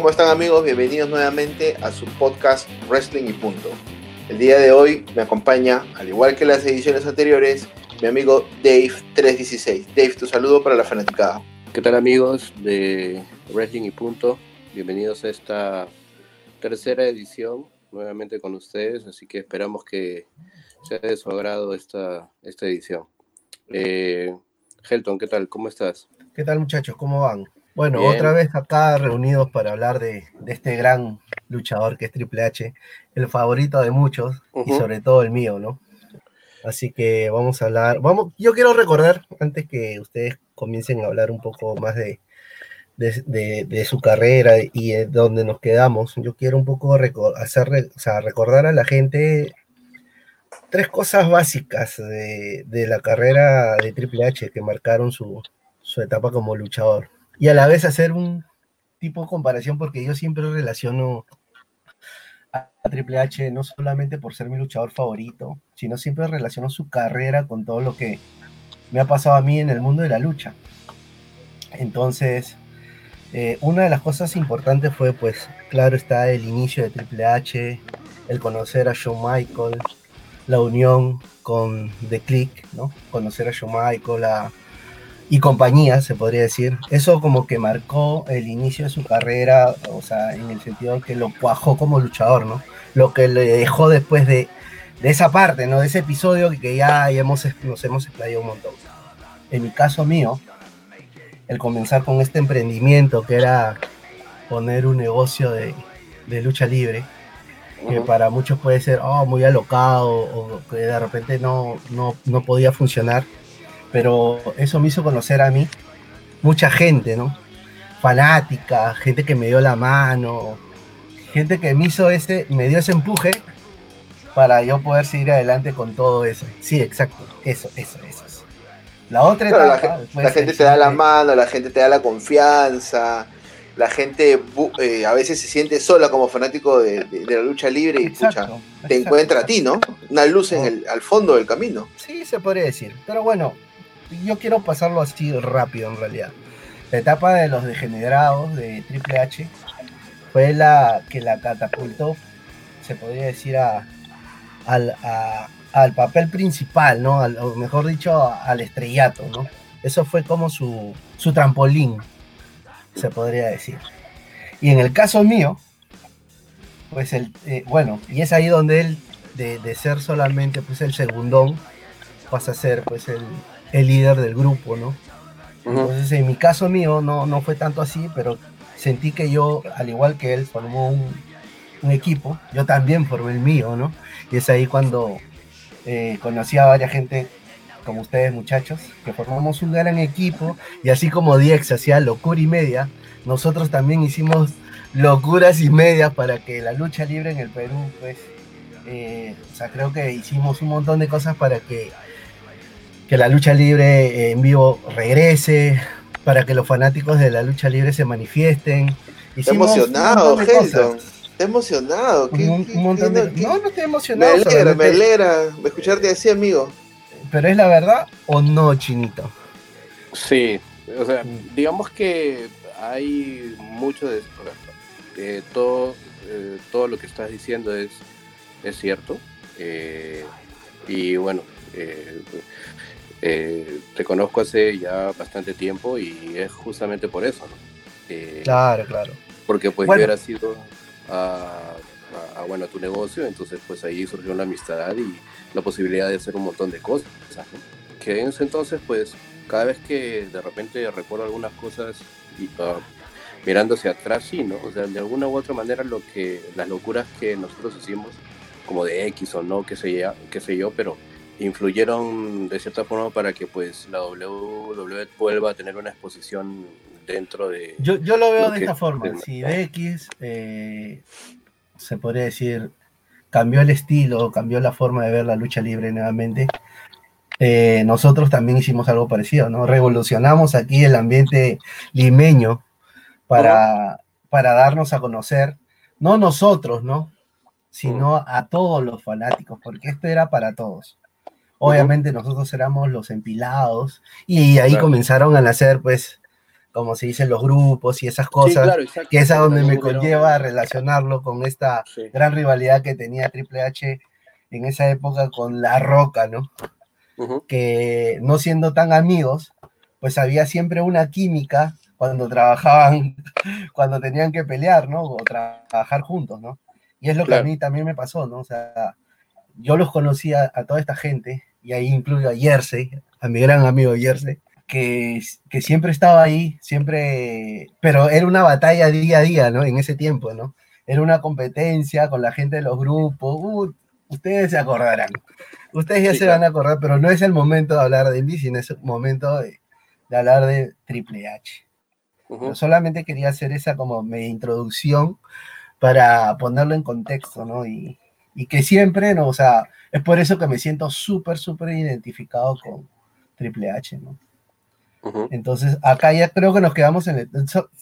¿cómo están amigos? Bienvenidos nuevamente a su podcast Wrestling y Punto. El día de hoy me acompaña, al igual que las ediciones anteriores, mi amigo Dave316. Dave, tu saludo para la fanaticada. ¿Qué tal amigos de Wrestling y Punto? Bienvenidos a esta tercera edición nuevamente con ustedes, así que esperamos que sea de su agrado esta, esta edición. Eh, Helton, ¿qué tal? ¿Cómo estás? ¿Qué tal muchachos? ¿Cómo van? Bueno, otra vez acá reunidos para hablar de, este gran luchador que es Triple H, el favorito de muchos y sobre todo el mío, ¿no? Así que vamos a hablar, vamos, yo quiero recordar, antes que ustedes comiencen a hablar un poco más de, de, su carrera y de dónde nos quedamos, yo quiero un poco hacer, o sea, recordar a la gente tres cosas básicas de, la carrera de Triple H que marcaron su, su etapa como luchador y a la vez hacer un tipo de comparación porque yo siempre relaciono a Triple H no solamente por ser mi luchador favorito, sino siempre relaciono su carrera con todo lo que me ha pasado a mí en el mundo de la lucha. Entonces, eh, una de las cosas importantes fue, pues, claro está el inicio de Triple H, el conocer a Shawn Michael, la unión con The Click, ¿no? Conocer a Shawn Michael, a y compañía, se podría decir. Eso como que marcó el inicio de su carrera, o sea, en el sentido que lo cuajó como luchador, ¿no? Lo que le dejó después de, esa parte, ¿no? De ese episodio que ya, hemos, nos hemos explayado un montón. En mi caso mío, el comenzar con este emprendimiento que era poner un negocio de, lucha libre, que para muchos puede ser oh, muy alocado o que de repente no, no, no podía funcionar pero eso me hizo conocer a mí mucha gente, ¿no? Fanática, gente que me dio la mano, gente que me hizo ese, me dio ese empuje para yo poder seguir adelante con todo eso. Sí, exacto, eso, eso, eso. La otra etapa, la, gente te da la mano, la gente te da la confianza, la gente eh, a veces se siente sola como fanático de, la lucha libre y te encuentra a ti, ¿no? Una luz en el, al fondo del camino. Sí, se podría decir. Pero bueno, yo quiero pasarlo así rápido en realidad. La etapa de los degenerados de Triple H fue la que la catapultó, se podría decir, a, al, papel principal, ¿no? o mejor dicho, al estrellato, ¿no? Eso fue como su, su trampolín, se podría decir. Y en el caso mío, pues el, eh, bueno, y es ahí donde él, de, de, ser solamente pues el segundón, pasa a ser pues el, el líder del grupo, ¿no? Entonces, en mi caso mío, no, no fue tanto así, pero sentí que yo, al igual que él, formó un, equipo, yo también formé el mío, ¿no? Y es ahí cuando eh, conocí a varias gente, como ustedes muchachos, que formamos un gran equipo, y así como Diex hacía locura y media, nosotros también hicimos locuras y medias para que la lucha libre en el Perú, pues, eh, o sea, creo que hicimos un montón de cosas para que que la lucha libre eh, en vivo regrese, para que los fanáticos de la lucha libre se manifiesten. Estoy emocionado, Helton. Estoy emocionado. un, montón de... No, no estoy emocionado. Me alegra, me alegra escucharte así, amigo. ¿Pero es la verdad o no, Chinito? Sí, o sea, digamos que hay mucho de... todo, eh, todo lo que estás diciendo es, es cierto. Eh, y bueno, eh, te conozco hace ya bastante tiempo y es justamente por eso, eh, claro, claro. Porque pues bueno. yo era sido a, bueno, tu negocio, entonces pues ahí surgió la amistad y la posibilidad de hacer un montón de cosas, Que en ese entonces pues cada vez que de repente recuerdo algunas cosas y, uh, mirando hacia atrás, sí, ¿no? O sea, de alguna u otra manera lo que, las locuras que nosotros hicimos, como de X o no, qué sé yo, qué sé yo pero influyeron de cierta forma para que pues la WWE vuelva a tener una exposición dentro de... Yo, yo lo veo de esta forma, si DX eh, se podría decir cambió el estilo, cambió la forma de ver la lucha libre nuevamente, eh, nosotros también hicimos algo parecido, ¿no? Revolucionamos aquí el ambiente limeño para, para darnos a conocer, no nosotros, ¿no? Sino a todos los fanáticos, porque esto era para todos. Obviamente nosotros éramos los empilados y ahí comenzaron a nacer pues como se dicen los grupos y esas cosas, que es a donde me conlleva a relacionarlo con esta gran rivalidad que tenía Triple H en esa época con La Roca, ¿no? Que no siendo tan amigos, pues había siempre una química cuando trabajaban, cuando tenían que pelear, ¿no? O trabajar juntos, ¿no? Y es lo que a mí también me pasó, ¿no? O sea, yo los conocía a toda esta gente, y ahí incluyo a Jersey, a mi gran amigo Jersey, que, que, siempre estaba ahí, siempre, pero era una batalla día a día, ¿no? En ese tiempo, ¿no? Era una competencia con la gente de los grupos, uh, ustedes se acordarán, ustedes ya se van a acordar, pero no es el momento de hablar de Indy, sino es el momento de, hablar de Triple H. solamente quería hacer esa como media introducción para ponerlo en contexto, ¿no? Y, y que siempre, ¿no? O sea, es por eso que me siento súper, súper identificado con Triple H, ¿no? Entonces, acá ya creo que nos quedamos en el...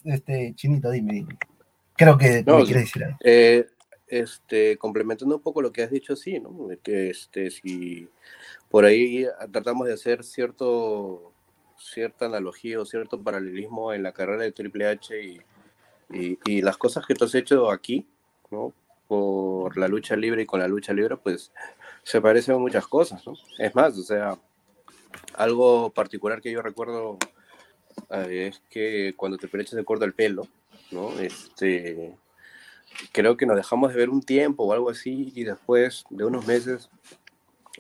Este, Chinito, dime, Creo que no, me quieres decir algo. Eh, este, complementando un poco lo que has dicho, sí, ¿no? Que este, si por ahí tratamos de hacer cierto, cierta analogía o cierto paralelismo en la carrera de Triple H y, y, y las cosas que tú has hecho aquí, ¿no? por la lucha libre y con la lucha libre, pues se parecen muchas cosas, ¿no? Es más, o sea, algo particular que yo recuerdo eh, es que cuando te echas de corto el pelo, ¿no? Este, creo que nos dejamos de ver un tiempo o algo así y después de unos meses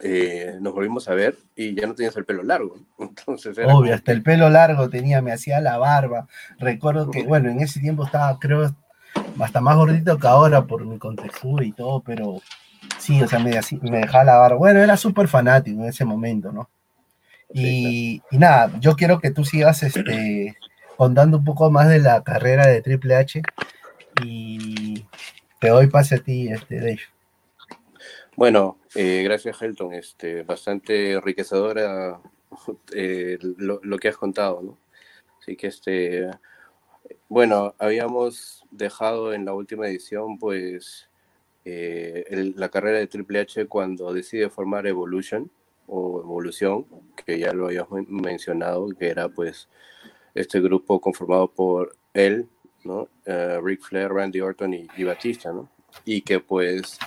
eh, nos volvimos a ver y ya no tenías el pelo largo. Entonces Obvio, hasta el pelo largo tenía, me hacía la barba. Recuerdo que, bueno, en ese tiempo estaba, creo, hasta más gordito que ahora por mi contextura y todo, pero sí, o sea, me, me dejaba la barba. Bueno, era súper fanático en ese momento, ¿no? Y, nada, yo quiero que tú sigas este, contando un poco más de la carrera de Triple H y te doy pase a ti, este, Dave. Bueno, eh, gracias Helton, este, bastante enriquecedora eh, lo, lo, que has contado, ¿no? Así que este, bueno, habíamos dejado en la última edición, pues, eh, la carrera de Triple H cuando decide formar Evolution o Evolución, que ya lo habíamos mencionado, que era pues este grupo conformado por él, ¿no? Uh, Ric Flair, Randy Orton y, Batista, ¿no? Y que pues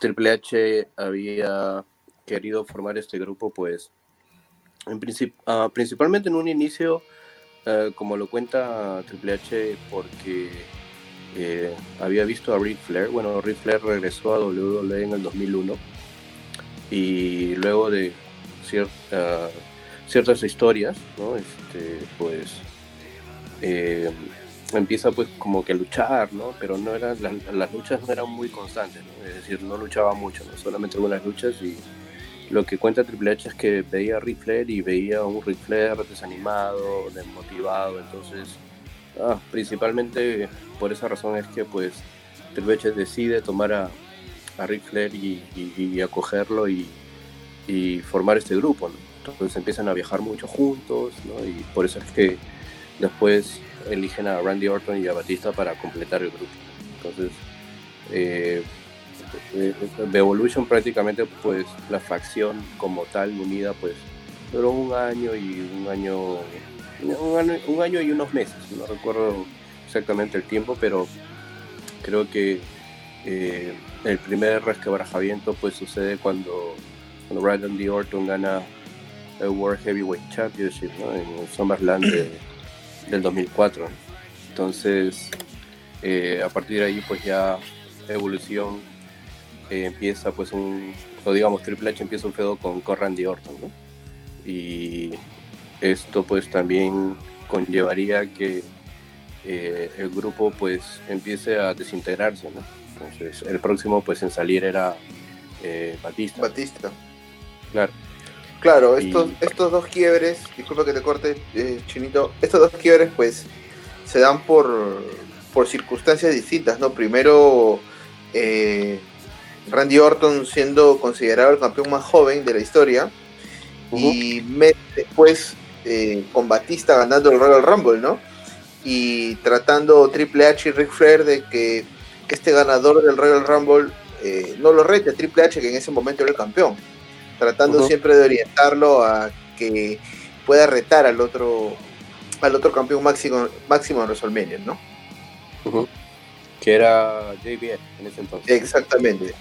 Triple H había querido formar este grupo, pues, en uh, principalmente en un inicio eh, como lo cuenta Triple H, porque eh, había visto a Ric Flair. Bueno, Ric Flair regresó a WWE en el 2001 y luego de ciertas historias, ¿no? Este, pues eh, empieza pues como que a luchar, ¿no? Pero no eran, las, luchas no eran muy constantes, es decir, no luchaba mucho, ¿no? solamente algunas luchas y lo que cuenta Triple H es que veía a Ric Flair y veía a un Ric Flair desanimado, desmotivado, entonces ah, principalmente por esa razón es que pues Triple H decide tomar a, a Ric Flair y, acogerlo y, formar este grupo, entonces empiezan a viajar mucho juntos y por eso es que después eligen a Randy Orton y a Batista para completar el grupo. Entonces, eh, de Evolution prácticamente pues la facción como tal unida pues duró un año y un año un año, y unos meses no recuerdo exactamente el tiempo pero creo que eh, el primer resquebrajamiento pues sucede cuando, cuando Randy Orton gana el World Heavyweight Championship en el SummerSlam del 2004 entonces eh, a partir de ahí pues ya Evolución eh, empieza pues un, o digamos Triple H empieza un feudo con, con Randy Orton, ¿no? Y esto pues también conllevaría que eh, el grupo pues empiece a desintegrarse, ¿no? Entonces el próximo pues en salir era eh, Batista. Batista. Claro. Claro, estos, estos dos quiebres, disculpa que te corte, Chinito, estos dos quiebres pues se dan por, por circunstancias distintas, ¿no? Primero eh, Randy Orton siendo considerado el campeón más joven de la historia. Y después eh, con Batista ganando el Royal Rumble, ¿no? Y tratando Triple H y Ric Flair de que este ganador del Royal Rumble eh, no lo rete a Triple H, que en ese momento era el campeón. Tratando siempre de orientarlo a que pueda retar al otro al otro campeón máximo, máximo de WrestleMania, ¿no? Que era JBL en ese entonces. Exactamente.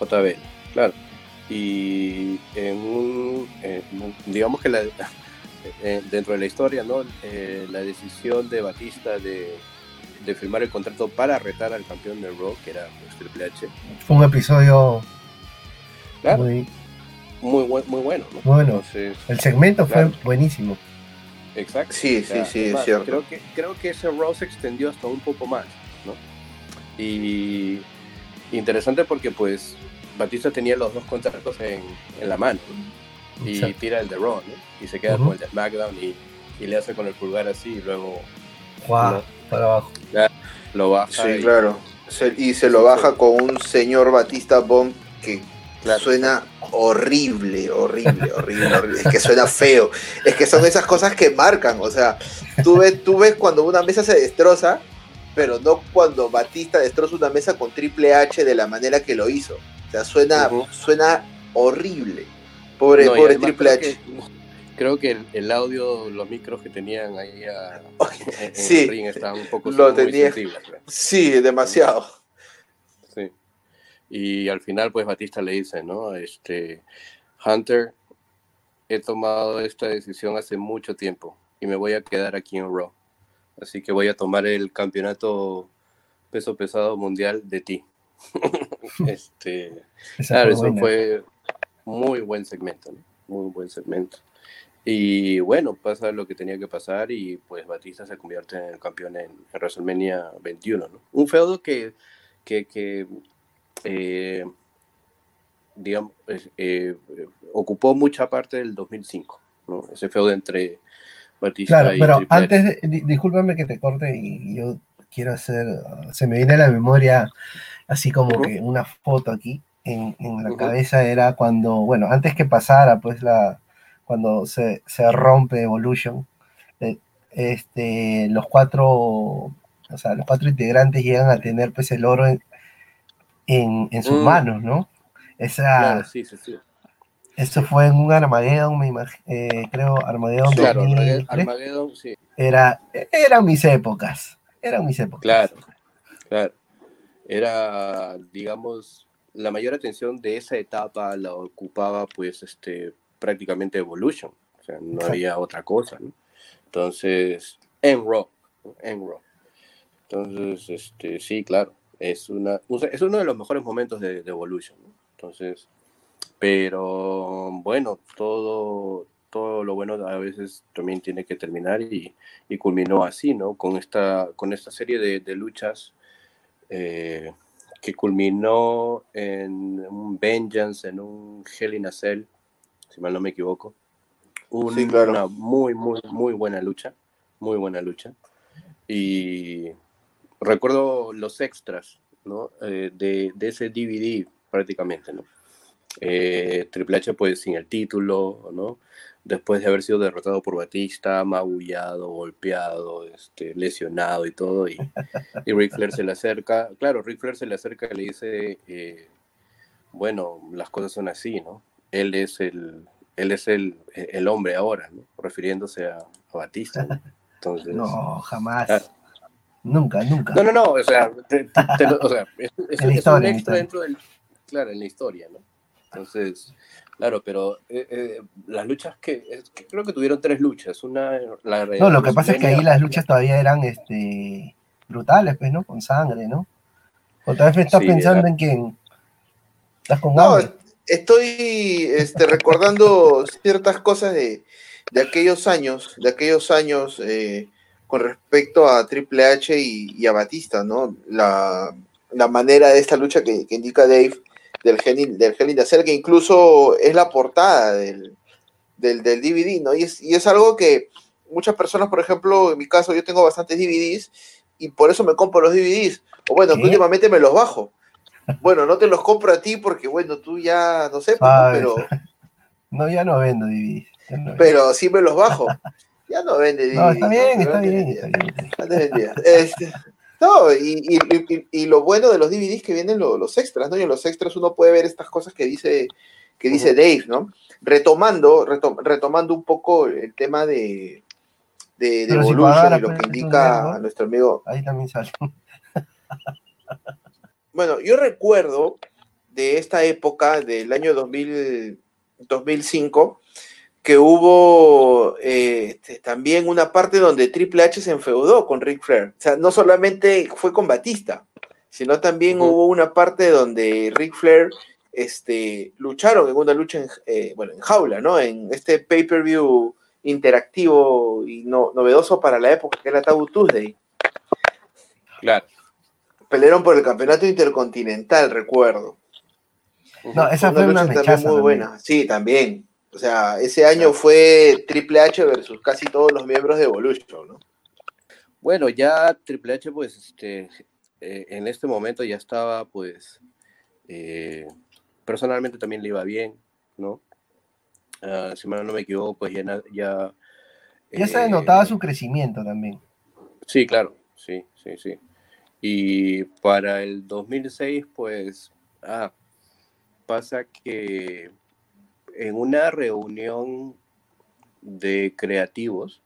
JB, claro. Y en un, digamos que la, eh, dentro de la historia, ¿no? Eh, la decisión de Batista de, de, firmar el contrato para retar al campeón del Raw, que era pues, Triple H. Fue un episodio muy, muy, muy bueno. ¿no? Bueno, el segmento fue buenísimo. Exacto. Sí, sí, sí, es cierto. Creo que, creo que ese Raw se extendió hasta un poco más, ¿no? Y interesante porque pues Batista tenía los dos contratos en, en la mano y tira el de Raw, ¿no? Y se queda con el de SmackDown y, y, le hace con el pulgar así y luego... Wow, para abajo. lo baja. Sí, claro. y se lo baja con un señor Batista Bomb que suena horrible, horrible, horrible, horrible. Es que suena feo. Es que son esas cosas que marcan. O sea, tú ves, tú ves cuando una mesa se destroza, pero no cuando Batista destroza una mesa con Triple H de la manera que lo hizo. O sea, suena, suena horrible. Pobre, pobre Triple H. creo que el, audio, los micros que tenían ahí a, en, sí, el ring estaban un poco lo tenía, Sí, demasiado. Sí. Y al final, pues Batista le dice, ¿no? Este, Hunter, he tomado esta decisión hace mucho tiempo y me voy a quedar aquí en Raw. Así que voy a tomar el campeonato peso pesado mundial de ti. este, claro, eso fue muy buen segmento, muy buen segmento. Y bueno, pasa lo que tenía que pasar y pues Batista se convierte en el campeón en, WrestleMania 21. Un feudo que, que, eh, digamos, eh, ocupó mucha parte del 2005, ¿no? ese feudo entre Batista claro, pero antes, discúlpame que te corte y yo quiero hacer, se me viene a la memoria así como que una foto aquí en, la cabeza era cuando, bueno, antes que pasara, pues la, cuando se, rompe Evolution, eh, este, los cuatro, o sea, los cuatro integrantes llegan a tener pues el oro en, en, sus mm. manos, ¿no? Esa, sí, sí, sí. Eso fue en un Armageddon, me imagino, eh, creo, Armageddon claro, Armageddon, sí. Era, eran mis épocas, eran mis épocas. Claro, claro era, digamos, la mayor atención de esa etapa la ocupaba pues este prácticamente Evolution, o sea, no había otra cosa, ¿no? Entonces, en Raw, en Raw. Entonces, este, sí, claro, es, una, es uno de los mejores momentos de, Evolution, ¿no? Entonces, pero bueno, todo, todo lo bueno a veces también tiene que terminar y, y culminó así, ¿no? Con esta, con esta serie de, de luchas eh, que culminó en un Vengeance, en un Hell in a Cell, si mal no me equivoco. Una muy, muy, muy buena lucha, muy buena lucha. Y recuerdo los extras, ¿no? Eh, de, de, ese DVD prácticamente, ¿no? Eh, Triple H pues sin el título, ¿no? Después de haber sido derrotado por Batista, magullado, golpeado, este, lesionado y todo, y, y Ric Flair se le acerca, claro, Ric Flair se le acerca y le dice, eh, bueno, las cosas son así, ¿no? Él es el, él es el, el hombre ahora, ¿no? Refiriéndose a, Batista, ¿no? Entonces, no, jamás. Ah, nunca, nunca. No, no, no, o sea, o sea es, es, un extra dentro del, claro, en la historia, ¿no? Entonces, Claro, pero eh, eh, las luchas que, creo que tuvieron tres luchas. Una, no, lo que pasa es que ahí las luchas todavía eran este, brutales, pues, ¿no? Con sangre, ¿no? Otra vez estás pensando en quién. ¿Estás con no, Estoy este, recordando ciertas cosas de, aquellos años, de aquellos años eh, con respecto a Triple H y, a Batista, ¿no? La, manera de esta lucha que indica Dave del Hell, del Hell in que incluso es la portada del, del, DVD, ¿no? Y es, y es algo que muchas personas, por ejemplo, en mi caso, yo tengo bastantes DVDs y por eso me compro los DVDs. O bueno, últimamente me los bajo. Bueno, no te los compro a ti porque, bueno, tú ya, no sé, pues, pero... No, ya no vendo DVDs. pero sí me los bajo. Ya no vende DVDs. No, está bien, está bien, está bien. Este, no, y, y, lo bueno de los DVDs que vienen los extras, ¿no? Y en los extras uno puede ver estas cosas que dice, que dice Dave, ¿no? Retomando, retomando un poco el tema de, de, de Evolution y lo que indica a nuestro amigo. Ahí también sale. bueno, yo recuerdo de esta época, del año 2000, 2005, que hubo eh, este, también una parte donde Triple H se enfeudó con Ric Flair. O sea, no solamente fue con Batista, sino también hubo una parte donde Ric Flair este, lucharon en una lucha en, eh, bueno, en jaula, ¿no? En este pay-per-view interactivo y no, novedoso para la época, que era Taboo Tuesday. Claro. Pelearon por el campeonato intercontinental, recuerdo. No, esa fue una lucha muy buena. Sí, también. O sea, ese año fue Triple H versus casi todos los miembros de Evolution, ¿no? Bueno, ya Triple H, pues, este, eh, en este momento ya estaba, pues, eh, personalmente también le iba bien, ¿no? Uh, si no me equivoco, pues ya... Ya, ya se denotaba eh, su crecimiento también. Sí, claro, sí, sí, sí. Y para el 2006, pues, ah, pasa que en una reunión de creativos,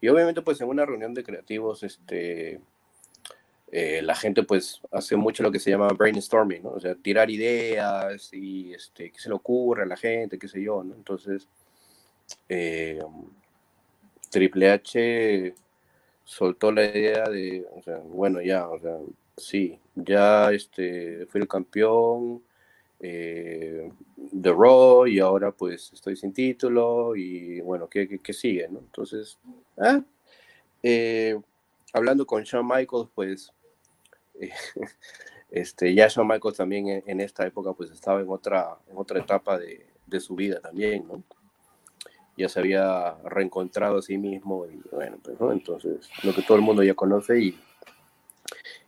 y obviamente pues en una reunión de creativos, este, eh, la gente pues hace mucho lo que se llama brainstorming, ¿no? O sea, tirar ideas y este, qué se le ocurre a la gente, qué sé yo, ¿no? Entonces, eh, Triple H soltó la idea de, bueno, ya, o sea, sí, ya este, fui el campeón eh, de Raw y ahora pues estoy sin título y bueno, ¿qué, qué, sigue, no? Entonces, ah, eh, hablando con Shawn Michaels, pues este, ya Shawn Michaels también en, esta época pues estaba en otra, en otra etapa de, de, su vida también, ¿no? Ya se había reencontrado a sí mismo y bueno, pues, ¿no? Entonces, lo que todo el mundo ya conoce y,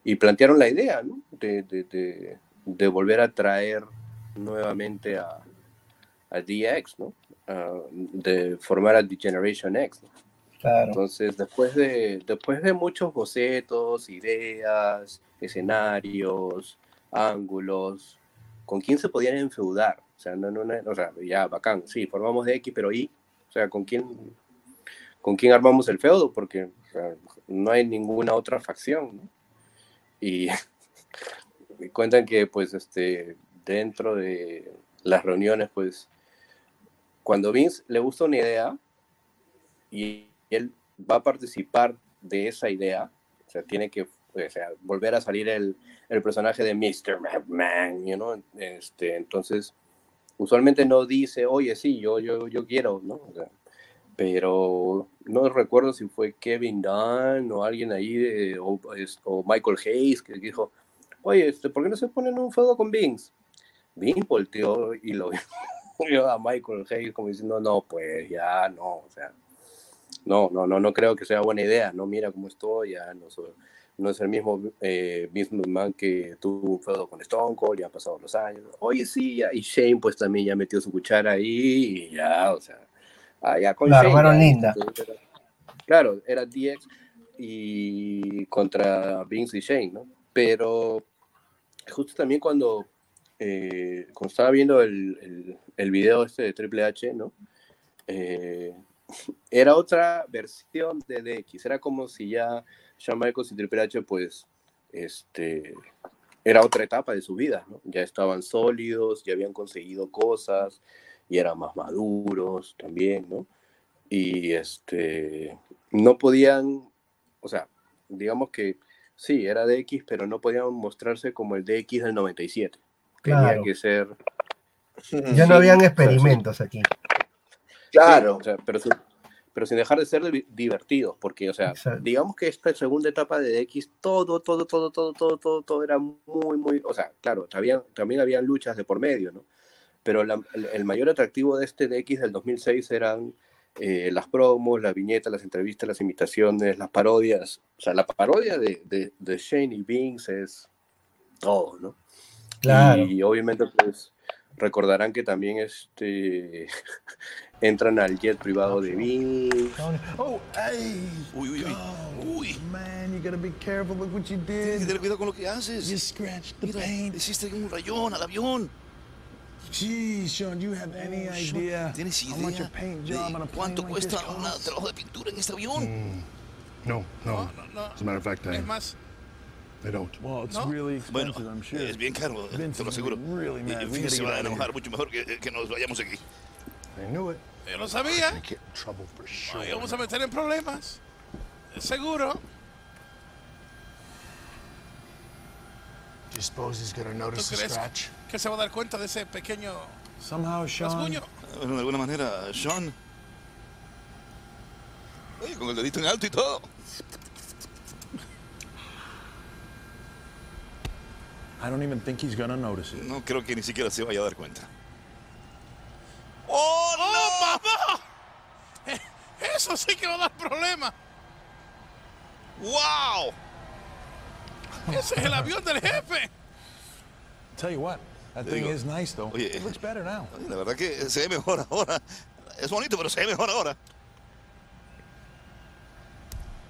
y plantearon la idea, ¿no? De, de, de, volver a traer nuevamente a, a DX, ¿no? de formar a The Generation X, ¿no? Entonces, después de, después de muchos bocetos, ideas, escenarios, ángulos, ¿con quién se podían enfeudar? O sea, no, no, o sea, ya, bacán, sí, formamos de X, pero ¿y? O sea, ¿con quién, con quién armamos el feudo? Porque no hay ninguna otra facción, ¿no? Y cuentan que, pues, este, dentro de las reuniones, pues, cuando Vince le gusta una idea y él va a participar de esa idea, o sea, tiene que o sea, volver a salir el, el personaje de Mr. McMahon, you este, entonces, usualmente no dice, oye, sí, yo, yo, yo quiero, ¿no? Pero no recuerdo si fue Kevin Dunn o alguien ahí, o, o, Michael Hayes, que dijo, oye, este, ¿por qué no se ponen un feudo con Vince? Vince volteó y lo vio a Michael Hayes como diciendo, no, pues ya no, o sea, no, no, no, no creo que sea buena idea, no, mira cómo estoy, ya no, no es el mismo eh, man que tuvo un feudo con Stone Cold, ya han pasado los años, oye, sí, ya, y Shane pues también ya metió su cuchara ahí, y ya, o sea, ah, ya con Shane, linda. claro, era DX y contra Vince y Shane, ¿no? Pero justo también cuando, eh, estaba viendo el, el, el, video este de Triple H, ¿no? Eh, era otra versión de DX, era como si ya Shawn Michaels y Triple H, pues, este, era otra etapa de su vida, ¿no? Ya estaban sólidos, ya habían conseguido cosas, y eran más maduros también, ¿no? Y este, no podían, o sea, digamos que sí, era DX, pero no podían mostrarse como el DX del 97. Tenía que ser... Ya no habían experimentos aquí. Claro. pero, pero sin dejar de ser divertidos, porque, o sea, digamos que esta segunda etapa de X, todo, todo, todo, todo, todo, todo, todo era muy, muy, o sea, claro, también, también había luchas de por medio, ¿no? Pero el, mayor atractivo de este DX del 2006 eran eh, las promos, las viñetas, las entrevistas, las imitaciones, las parodias. O sea, la parodia de, de, de Shane y Vince es todo, ¿no? Claro. Y obviamente, pues, recordarán que también este entran al jet privado de Vince. Oh, hey. Uy, uy, uy. Uy. Man, you gotta be careful. Look what you did. Tienes que tener cuidado con lo que haces. You scratched the paint. Hiciste un rayón al avión. Geez, Sean, you have any idea ¿Tienes idea de cuánto cuesta un trabajo de pintura en este avión? Mm, no, no, no, no. As a matter of fact, I, es más, they don't. Well, it's no. really expensive, bueno, I'm sure. es bien caro, te lo aseguro. Really mad. Y Vince se va a enojar mucho mejor que, que nos vayamos aquí. I knew it. Yo lo sabía. Sure. vamos a meter en problemas. Seguro. Do you suppose he's gonna notice the scratch? Que se va a dar cuenta de ese pequeño Somehow, Sean. De alguna manera, Sean. Oye, con el dedito en alto y todo. I don't even think he's gonna notice it. No creo que ni siquiera se vaya a dar cuenta. ¡Oh, no! ¡Oh, mamá! Eh, eso sí que va a dar problema. ¡Wow! Ese es el avión del jefe. Tell you what, that thing digo, is nice though. Oye, It looks better now. La verdad que se ve mejor ahora. Es bonito, pero se ve mejor ahora.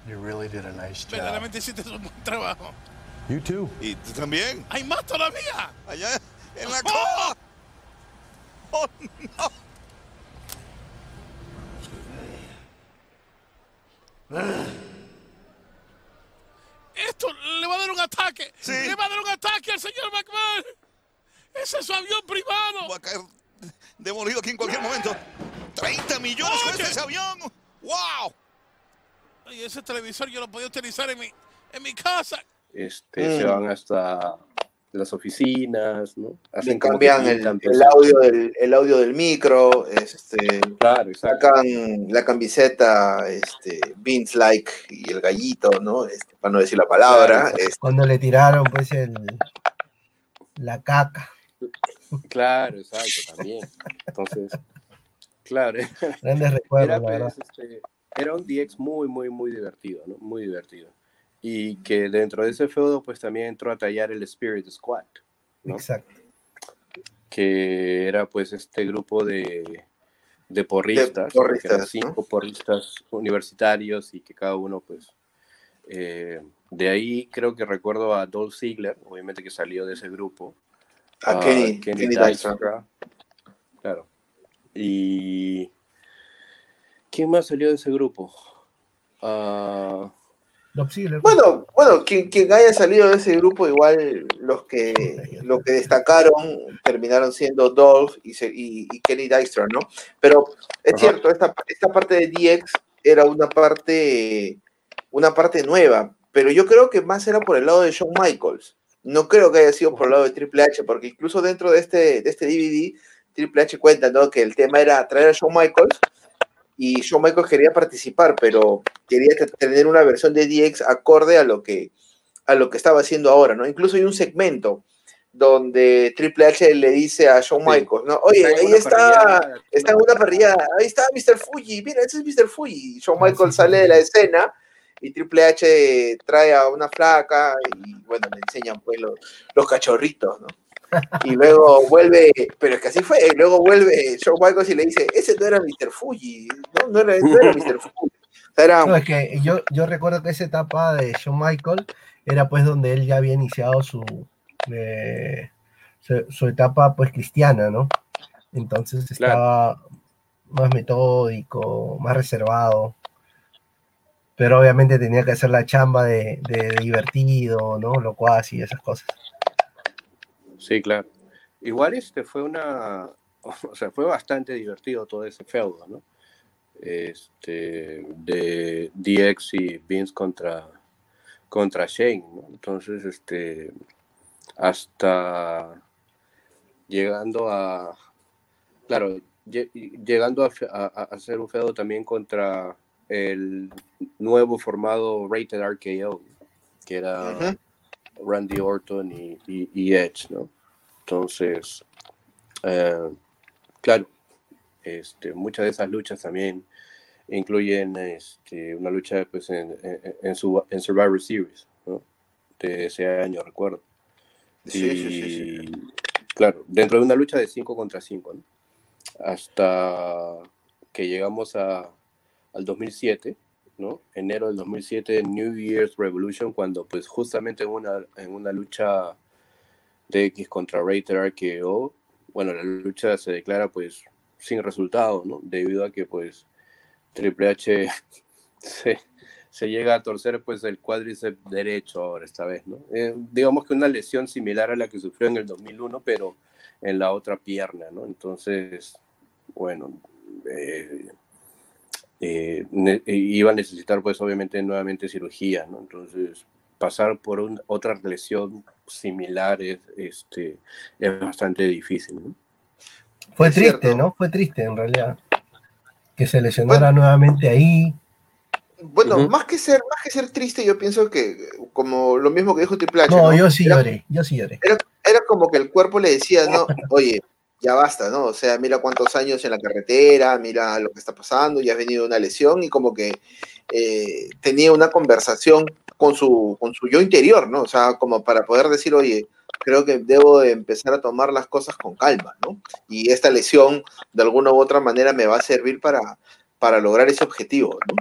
You really did a nice job. Verdaderamente hiciste un buen trabajo. You too. Y tú también. Hay más todavía. Allá en la ¡Oh! cola. Oh, no. Esto le va a dar un ataque. Sí. Le va a dar un ataque al señor McMahon. Ese es su avión privado. Va a caer demolido aquí en cualquier momento. 30 millones Oye. cuesta ese avión. ¡Wow! Oye, ese televisor yo lo podía utilizar en mi, en mi casa. Este, Mm. Se van hasta las oficinas, ¿no? Que cambian el, el audio del, el audio del micro, este, Claro, exacto. sacan la camiseta este, Vince Like y el gallito, ¿no? Este, para no decir la palabra. este, Cuando le tiraron, pues, el, la caca. Claro, exacto, también. Entonces, claro, Grandes recuerdos, era, pues, este, era un DX muy, muy, muy divertido, ¿no? Muy divertido. Y que dentro de ese feudo, pues también entró a tallar el Spirit Squad, ¿no? Exacto. que era pues este grupo de, de porristas, De porristas, que eran ¿no? cinco porristas universitarios y que cada uno pues eh, de ahí creo que recuerdo a Dolph Ziggler, obviamente que salió de ese grupo, a Kenny, Kenny Dykstra. Dykstra, claro, y ¿quién más salió de ese grupo? Ah. Bueno, bueno, quien, quien haya salido de ese grupo, igual los que, los que destacaron terminaron siendo Dolph y, y- y Kenny Dykstra, ¿no? Pero es Ajá. cierto, esta, esta parte de DX era una parte, una parte nueva, pero yo creo que más era por el lado de Shawn Michaels. No creo que haya sido por el lado de Triple H, porque incluso dentro de este, de este DVD, Triple H cuenta, ¿no? Que el tema era traer a Shawn Michaels y Shawn Michaels quería participar, pero quería te- tener una versión de DX acorde a lo que a lo que estaba haciendo ahora, ¿no? Incluso hay un segmento donde Triple H le dice a Shawn Sí. Michaels, ¿no? Oye, ahí está, parrillada, está en una parrilla, ahí está Mr. Fuji, mira, ese es Mr. Fuji. Y Shawn Ah, Michaels sale de la escena y Triple H trae a una flaca y bueno, le enseñan pues los, los cachorritos, ¿no? Y luego vuelve, pero es que así fue, y luego vuelve Shawn Michaels y le dice, ese no era Mr. Fuji, no, no era, no era Mr. Fuji. O sea, era, No, es que yo, yo recuerdo que esa etapa de Shawn Michael era pues donde él ya había iniciado su, eh, su, su etapa pues cristiana, ¿no? Entonces Claro. estaba más metódico, más reservado. Pero obviamente tenía que hacer la chamba de, divertido, ¿no? Locuaz y esas cosas. Sí, claro. Igual este fue una, o sea, fue bastante divertido todo ese feudo, ¿no? Este, de DX y Vince contra, contra Shane, ¿no? Entonces, este, hasta llegando a, claro, lle- llegando a hacer un feudo también contra el nuevo formado Rated RKO, que era. Randy Orton y, y- y Edge, ¿no? Entonces, eh, claro, este, muchas de esas luchas también incluyen este, una lucha pues, en, en, en su, en Survivor Series, ¿no? De ese año, recuerdo. Sí, y, sí, sí, sí. claro, dentro de una lucha de 5 contra 5, ¿no? Hasta que llegamos a, al 2007, ¿no? Enero del 2007, New Year's Revolution, cuando pues justamente en una, en una lucha de X contra Rated RKO, bueno, la lucha se declara pues sin resultado, ¿no? Debido a que pues Triple H se, se llega a torcer pues el cuádriceps derecho ahora esta vez, ¿no? Eh, digamos que una lesión similar a la que sufrió en el 2001, pero en la otra pierna, ¿no? Entonces, bueno, eh, eh, iba a necesitar pues obviamente nuevamente cirugía, ¿no? Entonces, pasar por otra lesión similar es, este, es bastante difícil, ¿no? Fue triste, ¿no? Fue triste en realidad. Que se lesionara nuevamente ahí. Bueno, más, que ser, más que ser triste, yo pienso que, como lo mismo que dijo Triple H. No, yo sí lloré, yo sí lloré. Era, era, como que el cuerpo le decía, no, oye, ya basta, ¿no? O sea, mira cuántos años en la carretera, mira lo que está pasando, ya has venido una lesión y como que eh, tenía una conversación con su, con su yo interior, ¿no? O sea, como para poder decir, oye, creo que debo de empezar a tomar las cosas con calma, ¿no? Y esta lesión, de alguna u otra manera, me va a servir para, para lograr ese objetivo, ¿no?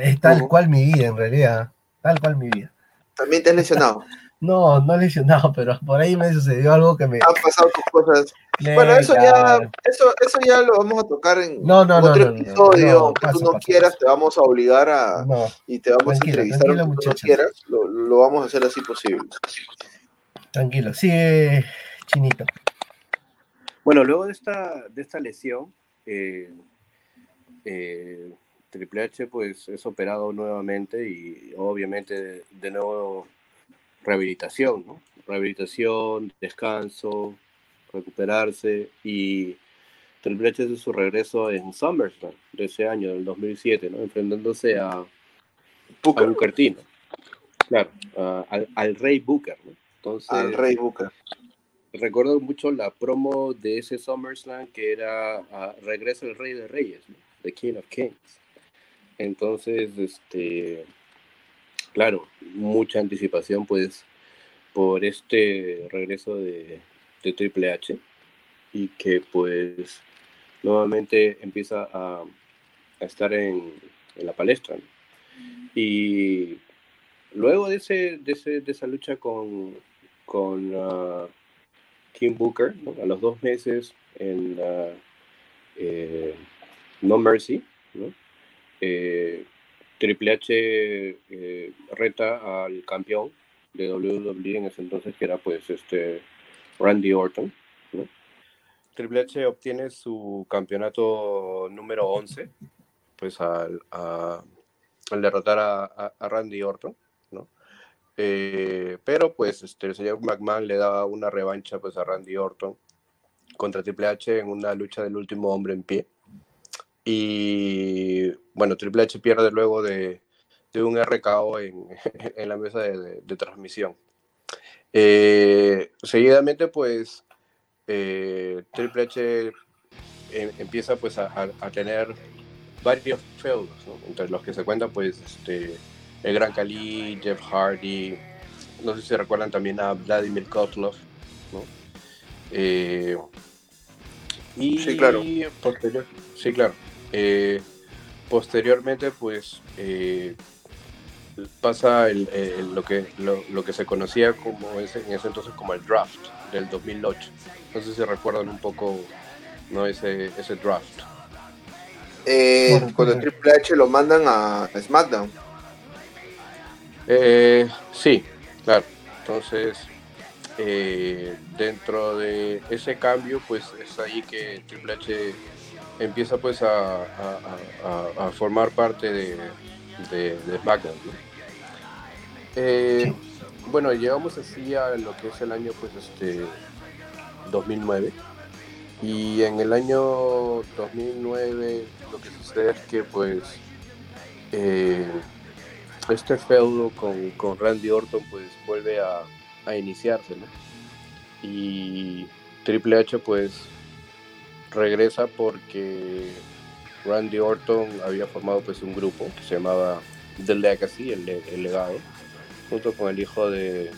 Es tal cual mi vida, en realidad, tal cual mi vida. ¿También te has lesionado? No, no lesionado, pero por ahí me sucedió algo que me... Han pasado tus cosas. Bueno, eso ya, eso, eso ya lo vamos a tocar en otro episodio. aunque tú no quieras, te vamos a obligar a... y te vamos a entrevistar tú no quieras. Lo, lo, vamos a hacer así posible. Tranquilo, sigue Chinito. Bueno, luego de esta, de esta lesión, eh, eh, Triple H pues es operado nuevamente y obviamente de nuevo rehabilitación, ¿no? Rehabilitación, descanso, recuperarse y Triple H de su regreso en SummerSlam de ese año, del 2007, ¿no? Enfrentándose a, Booker. a Claro, al, Rey Booker, ¿no? Entonces, al Rey Booker. Recuerdo mucho la promo de ese SummerSlam que era Regreso el Rey de Reyes, ¿no? The King of Kings. Entonces, este, claro, mucha anticipación pues por este regreso de, Triple H y que pues nuevamente empieza a, estar en, la palestra. Y luego de, ese, de, esa lucha con, con uh, Kim Booker, a los dos meses en eh, No Mercy, eh, Triple H eh, reta al campeón de WWE en ese entonces, que era pues este Randy Orton. Triple H obtiene su campeonato número 11, pues al, derrotar a, Randy Orton, ¿no? Eh, pero pues este, el señor McMahon le da una revancha pues a Randy Orton contra Triple H en una lucha del último hombre en pie. Y bueno, Triple H pierde luego de, un RKO en, en la mesa de, transmisión. Eh, seguidamente, pues, eh, Triple H em, empieza pues a, tener varios feudos, entre los que se cuentan pues este, el Gran Cali, Jeff Hardy, no sé si recuerdan también a Vladimir Kotlov, ¿no? Eh, y sí, claro. sí, claro. Posteriormente, pues, pasa el, lo, que, lo, que se conocía como ese, en ese entonces como el draft del 2008. No sé si recuerdan un poco ¿no? ese, ese draft. Eh, cuando Triple H lo mandan a SmackDown. Eh, sí, claro. Entonces, eh, dentro de ese cambio, pues es ahí que Triple H empieza pues a, a, formar parte de, de, de SmackDown. Eh, bueno, llegamos así a lo que es el año, pues, este, 2009. Y en el año 2009 lo que sucede es que, pues, eh, este feudo con, con, Randy Orton, pues, vuelve a, a iniciarse, ¿no? Y Triple H, pues, regresa porque Randy Orton había formado, pues, un grupo que se llamaba The Legacy, el, el legado junto con el hijo de,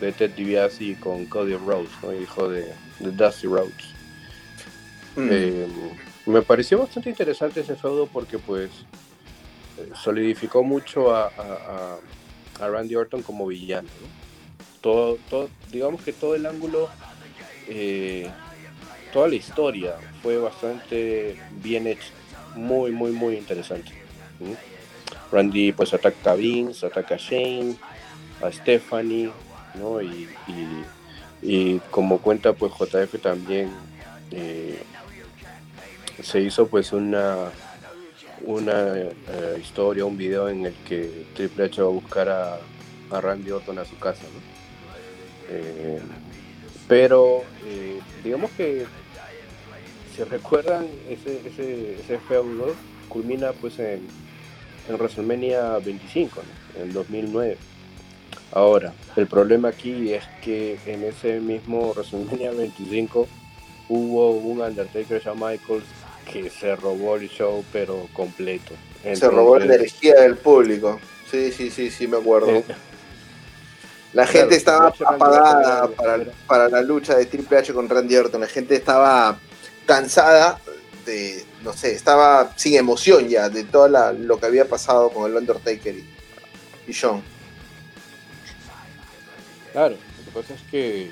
de Ted DiBiase y con Cody Rhodes, el hijo de, Dusty Rhodes. Mm. Eh, me pareció bastante interesante ese feudo porque pues solidificó mucho a, Randy Orton como villano. Todo, todo, digamos que todo el ángulo eh, toda la historia fue bastante bien hecha, muy, muy, muy interesante. Randy pues ataca a Vince, ataca a Shane, a Stephanie, ¿no? Y, y, como cuenta pues JF también eh, se hizo pues una una eh, historia, un video en el que Triple H va a buscar a, a Randy Orton a su casa, ¿no? Eh, pero digamos que si recuerdan ese, ese, ese feudo culmina pues en, en WrestleMania 25, en 2009. Ahora, el problema aquí es que en ese mismo WrestleMania 25 hubo un Undertaker Shawn Michaels que se robó el show, pero completo. se robó la energía del público. Sí, sí, sí, sí, me acuerdo. La gente estaba apagada para, para, la lucha de Triple H con Randy Orton. La gente estaba cansada de, no sé, estaba sin emoción ya de todo lo que había pasado con el Undertaker y, y Shawn. Claro, lo que pasa es que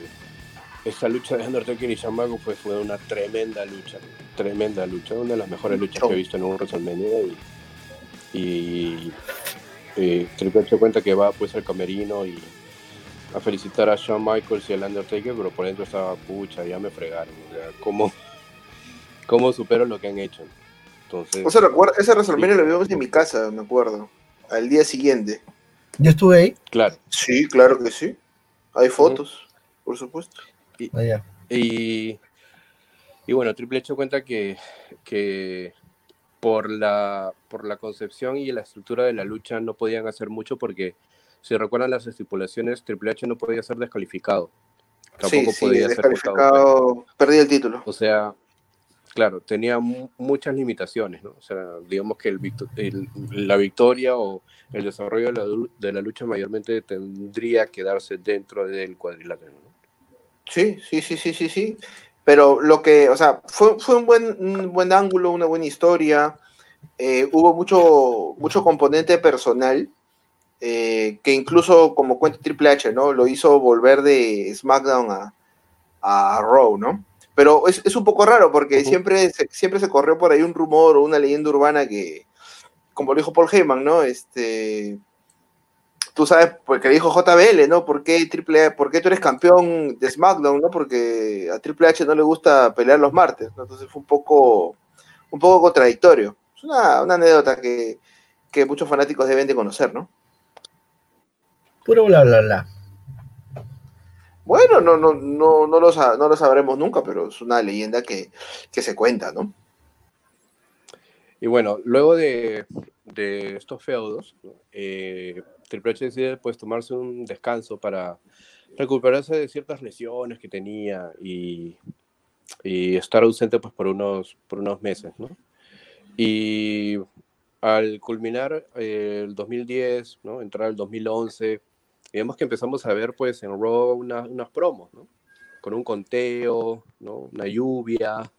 esta lucha de Undertaker y Shawn pues, fue una tremenda lucha, tremenda lucha, una de las mejores luchas que he visto en un WrestleMania y, y eh, Triple se cuenta que va pues al camerino y a felicitar a Shawn Michaels y al Undertaker, pero por dentro estaba pucha, ya me fregaron, o sea, ¿cómo, cómo supero lo que han hecho? Entonces, o sea, ese WrestleMania lo vimos en mi casa, me acuerdo, al día siguiente. ¿Yo estuve ahí? Claro. Sí, claro que sí. Hay fotos, por supuesto. Ah, y, y, bueno, Triple H cuenta que, que por, la, por la concepción y la estructura de la lucha no podían hacer mucho porque, si recuerdan las estipulaciones, Triple H no podía ser descalificado. Tampoco podía ser descalificado, perdí el título. O sea, claro, tenía muchas limitaciones, ¿no? O sea, digamos que el, la victoria o el desarrollo de la, lucha mayormente tendría que darse dentro del cuadrilátero, ¿no? Sí, sí, sí, sí, sí, sí. Pero lo que, o sea, fue, fue un, buen, buen ángulo, una buena historia. Eh, hubo mucho, mucho componente personal, eh, que incluso, como cuenta Triple H, ¿no? Lo hizo volver de SmackDown a, a Raw, ¿no? Pero es, un poco raro porque siempre, se, siempre se corrió por ahí un rumor o una leyenda urbana que, como lo dijo Paul Heyman, ¿no? Este, tú sabes, porque dijo JBL, ¿no? ¿Por qué, Triple ¿Por qué tú eres campeón de SmackDown, ¿no? Porque a Triple H no le gusta pelear los martes, ¿no? Entonces fue un poco, un poco contradictorio. Es una, anécdota que, que muchos fanáticos deben de conocer, ¿no? Puro bla, bla, bla. Bueno, no, no, no, no, lo, no lo sabremos nunca, pero es una leyenda que, se cuenta, ¿no? Y bueno, luego de, estos feudos, eh, Triple H decide pues tomarse un descanso para recuperarse de ciertas lesiones que tenía y, estar ausente pues por unos, por unos meses, ¿no? Y al culminar el 2010, ¿no? Entrar el 2011, digamos que empezamos a ver pues en Raw unas promos, ¿no? Con un conteo, ¿no? Una lluvia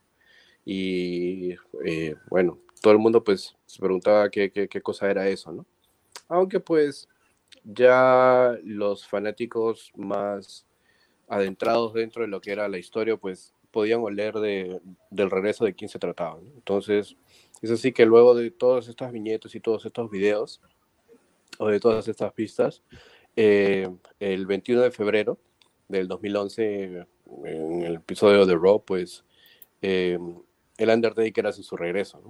y eh, bueno, todo el mundo pues se preguntaba qué, qué, qué, cosa era eso, ¿no? Aunque pues ya los fanáticos más adentrados dentro de lo que era la historia pues podían oler de, del regreso de quién se trataba. ¿no? Entonces, es así que luego de todas estas viñetas y todos estos videos, o de todas estas pistas, eh, el 21 de febrero del 2011, en el episodio de Raw, pues eh, el Undertaker hace su regreso.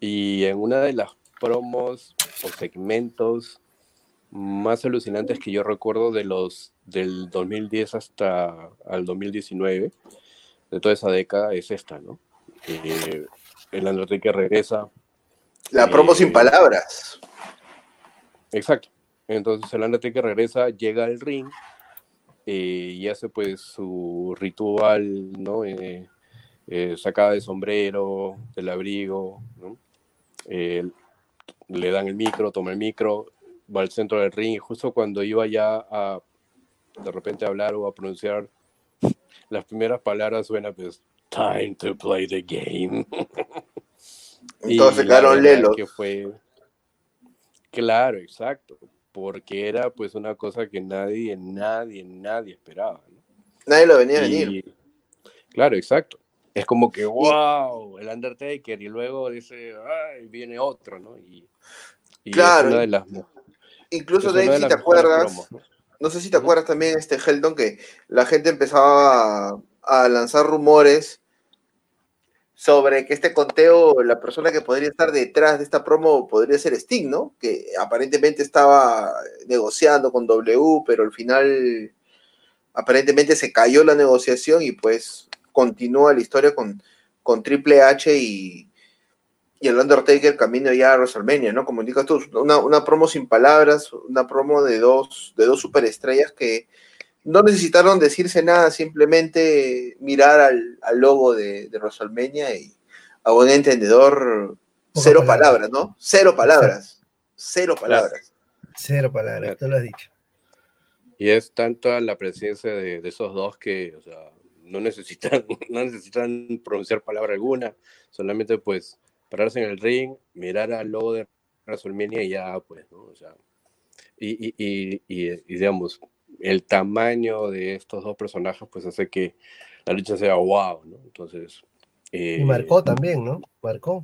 Y en una de las promos o segmentos más alucinantes que yo recuerdo de los del 2010 hasta al 2019, de toda esa década, es esta, ¿no? Eh, el Undertaker regresa. La promo sin palabras. Exacto. Entonces el Undertaker regresa, llega al ring eh, y hace pues su ritual, ¿no? Eh, eh, sacada de sombrero, del abrigo, ¿no? le dan el micro, toma el micro, va al centro del ring y justo cuando iba ya a de repente a hablar o a pronunciar las primeras palabras suena pues time to play the game. Entonces quedaron lelos. Que fue claro, exacto porque era pues una cosa que nadie, nadie, nadie esperaba. Nadie lo venía a venir. Claro, exacto. Es como que, wow, el Undertaker, y luego dice, ay, viene otro, ¿no? Y, claro. de las, incluso de ahí, si te acuerdas, ¿no? sé si te acuerdas también, este Heldon, que la gente empezaba a lanzar rumores sobre que este conteo, la persona que podría estar detrás de esta promo podría ser Sting, ¿no? Que aparentemente estaba negociando con W, pero al final aparentemente se cayó la negociación y pues continúa la historia con, con Triple H y, y el Undertaker camino ya a WrestleMania, ¿no? Como indicas tú, una, una promo sin palabras, una promo de dos, de dos superestrellas que no necesitaron decirse nada, simplemente mirar al, logo de, de WrestleMania y a buen entendedor, cero palabras. ¿no? Cero palabras. Cero palabras. Cero palabras, tú lo has dicho. Y es tanta la presencia de, esos dos que, o sea, no necesitan, no necesitan pronunciar palabra alguna, solamente pues pararse en el ring, mirar al logo de WrestleMania y ya, pues, ¿no? O sea, y, y, y, y digamos, el tamaño de estos dos personajes pues hace que la lucha sea wow, ¿no? Entonces... y marcó eh, también, ¿no? Marcó.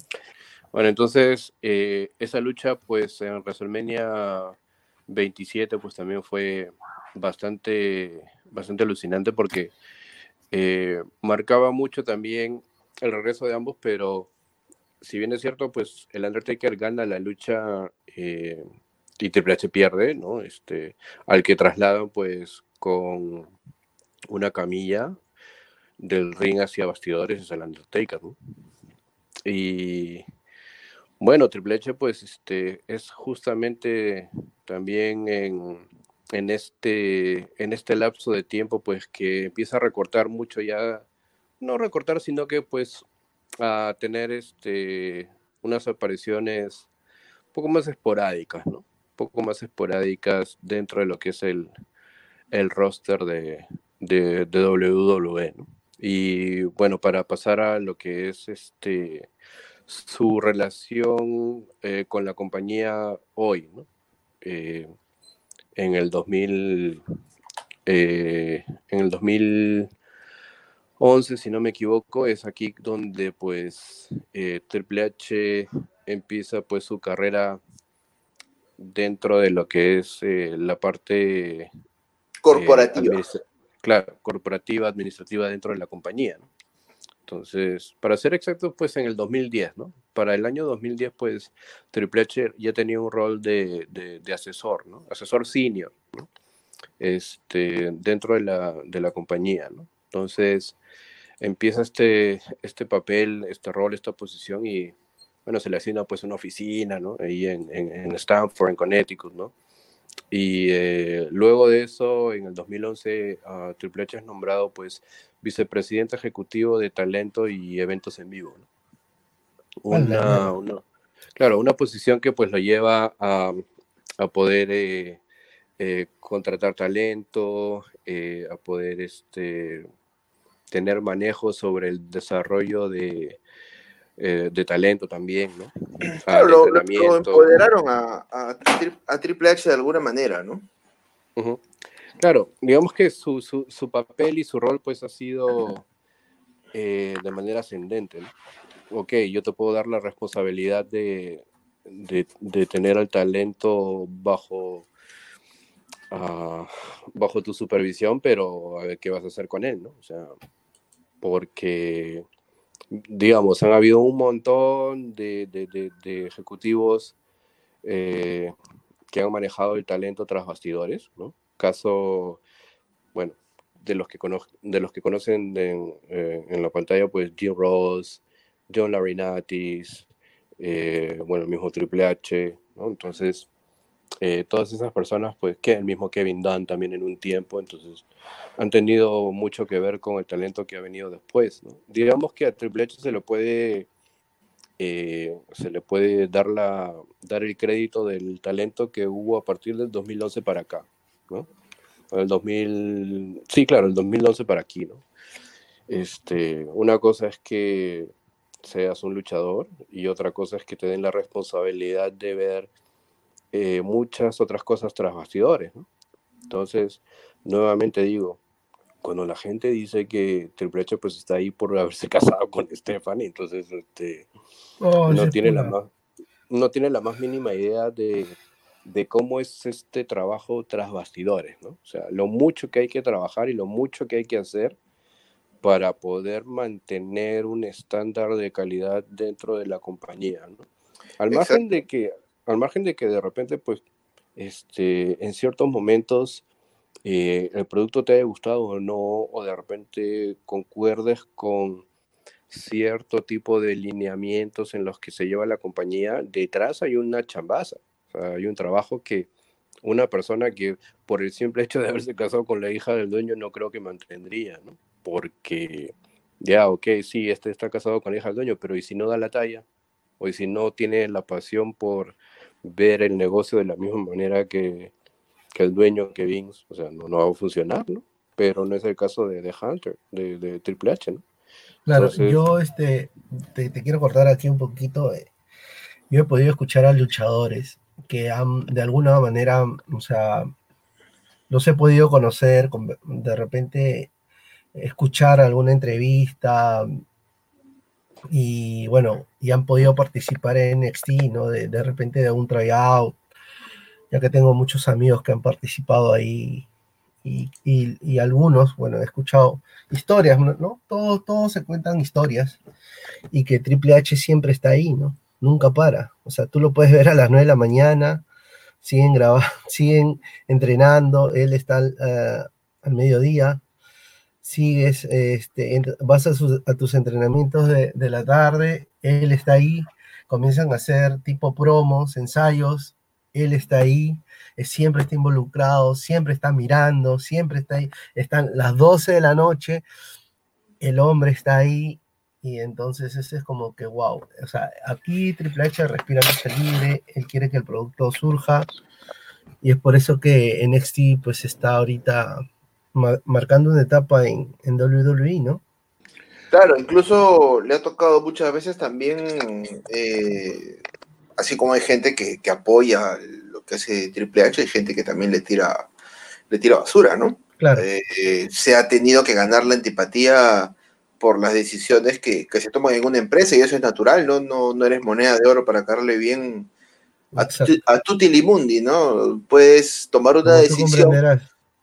Bueno, entonces eh, esa lucha pues en WrestleMania 27 pues también fue bastante, bastante alucinante porque eh, marcaba mucho también el regreso de ambos, pero si bien es cierto, pues el Undertaker gana la lucha y Triple H pierde, ¿no? Este, al que trasladan pues con una camilla del ring hacia bastidores es el Undertaker, ¿no? Y bueno, Triple H pues este, es justamente también en, en, este, en este lapso de tiempo pues que empieza a recortar mucho ya, no recortar, sino que pues a tener este, unas apariciones un poco más esporádicas, ¿no? Poco más esporádicas dentro de lo que es el, el roster de, de, WWE. Y bueno, para pasar a lo que es este su relación eh, con la compañía hoy, eh, en el 2000, eh, en el 2011, si no me equivoco, es aquí donde pues Triple H empieza pues su carrera dentro de lo que es eh, la parte corporativa. Eh, claro, corporativa, administrativa dentro de la compañía. ¿no? Entonces, para ser exacto, pues en el 2010, ¿no? Para el año 2010, pues Triple H ya tenía un rol de, de, asesor, ¿no? Asesor senior, ¿no? Este, dentro de la, de la compañía, ¿no? Entonces, empieza este, este papel, este rol, esta posición y bueno, se le asigna pues una oficina, ¿no? Ahí en, en, Stanford, en Connecticut, ¿no? Y eh, luego de eso, en el 2011, uh, Triple H es nombrado pues vicepresidente ejecutivo de talento y eventos en vivo, ¿no? Una, una, claro, una posición que pues lo lleva a, a poder eh, eh, contratar talento, a poder este, tener manejo sobre el desarrollo de, eh, de talento también, ¿no? Claro, lo, empoderaron a, a, Triple H de alguna manera, ¿no? Claro, digamos que su, su, su, papel y su rol pues ha sido eh, de manera ascendente, ¿no? Ok, yo te puedo dar la responsabilidad de, de, de tener al talento bajo, uh, bajo tu supervisión, pero a ver qué vas a hacer con él, ¿no? O sea, porque digamos, han habido un montón de, ejecutivos eh, que han manejado el talento tras bastidores, ¿no? Caso, bueno, de los que, de los que conocen eh, en la pantalla, pues Jim Ross, John Larinatis, eh, bueno, el mismo Triple H, ¿no? Entonces, eh, todas esas personas, pues que el mismo Kevin Dunn también en un tiempo, entonces han tenido mucho que ver con el talento que ha venido después. ¿no? Digamos que a Triple H se lo puede, eh, se le puede dar, la, dar el crédito del talento que hubo a partir del 2011 para acá. ¿no? El 2000, sí, claro, el 2011 para aquí, ¿no? Este, una cosa es que seas un luchador y otra cosa es que te den la responsabilidad de ver muchas otras cosas tras bastidores. ¿no? Entonces, nuevamente digo, cuando la gente dice que Triple H pues está ahí por haberse casado con Stephanie, entonces este, oh, no, tiene la más, no tiene la más mínima idea de, de, cómo es este trabajo tras bastidores, ¿no? O sea, lo mucho que hay que trabajar y lo mucho que hay que hacer para poder mantener un estándar de calidad dentro de la compañía, ¿no? Al margen de que, al margen de que de repente, pues, este, en ciertos momentos eh, el producto te haya gustado o no, o de repente concuerdes con cierto tipo de lineamientos en los que se lleva la compañía, detrás hay una chambaza, hay un trabajo que una persona que por el simple hecho de haberse casado con la hija del dueño no creo que mantendría, ¿no? Porque ya, ok, sí, este está casado con la hija del dueño, pero ¿y si no da la talla? ¿O y si no tiene la pasión por ver el negocio de la misma manera que, que el dueño, Kevin, o sea, no, no va a funcionar, ¿no? Pero no es el caso de, de Hunter, de, de, Triple H, ¿no? Claro, yo este, te, te, quiero cortar aquí un poquito. Eh, yo he podido escuchar a luchadores que han, de alguna manera, o sea, los he podido conocer, de repente escuchar alguna entrevista y bueno, y han podido participar en NXT, ¿no? De, de repente de un tryout ya que tengo muchos amigos que han participado ahí y, y, algunos, bueno, he escuchado historias, ¿no? Todos, se cuentan historias y que Triple H siempre está ahí, ¿no? Nunca para. O sea, tú lo puedes ver a las 9 de la mañana, siguen grabando, siguen entrenando, él está al mediodía, sigues, este, vas a, sus, tus entrenamientos de, de la tarde, él está ahí, comienzan a hacer tipo promos, ensayos, él está ahí, eh, siempre está involucrado, siempre está mirando, siempre está ahí. Están las 12 de la noche, el hombre está ahí y entonces ese es como que wow. O sea, aquí Triple H respira mucha libre, él quiere que el producto surja y es por eso que NXT pues está ahorita marcando una etapa en, en WWE, ¿no? Claro, incluso le ha tocado muchas veces también eh, así como hay gente que, apoya lo que hace Triple H, hay gente que también le tira, le tira basura, ¿no? Claro. Eh, se ha tenido que ganar la antipatía por las decisiones que, se toman en una empresa y eso es natural, ¿no? No, no eres moneda de oro para caerle bien a, a tutti limundi, ¿no? Puedes tomar una decisión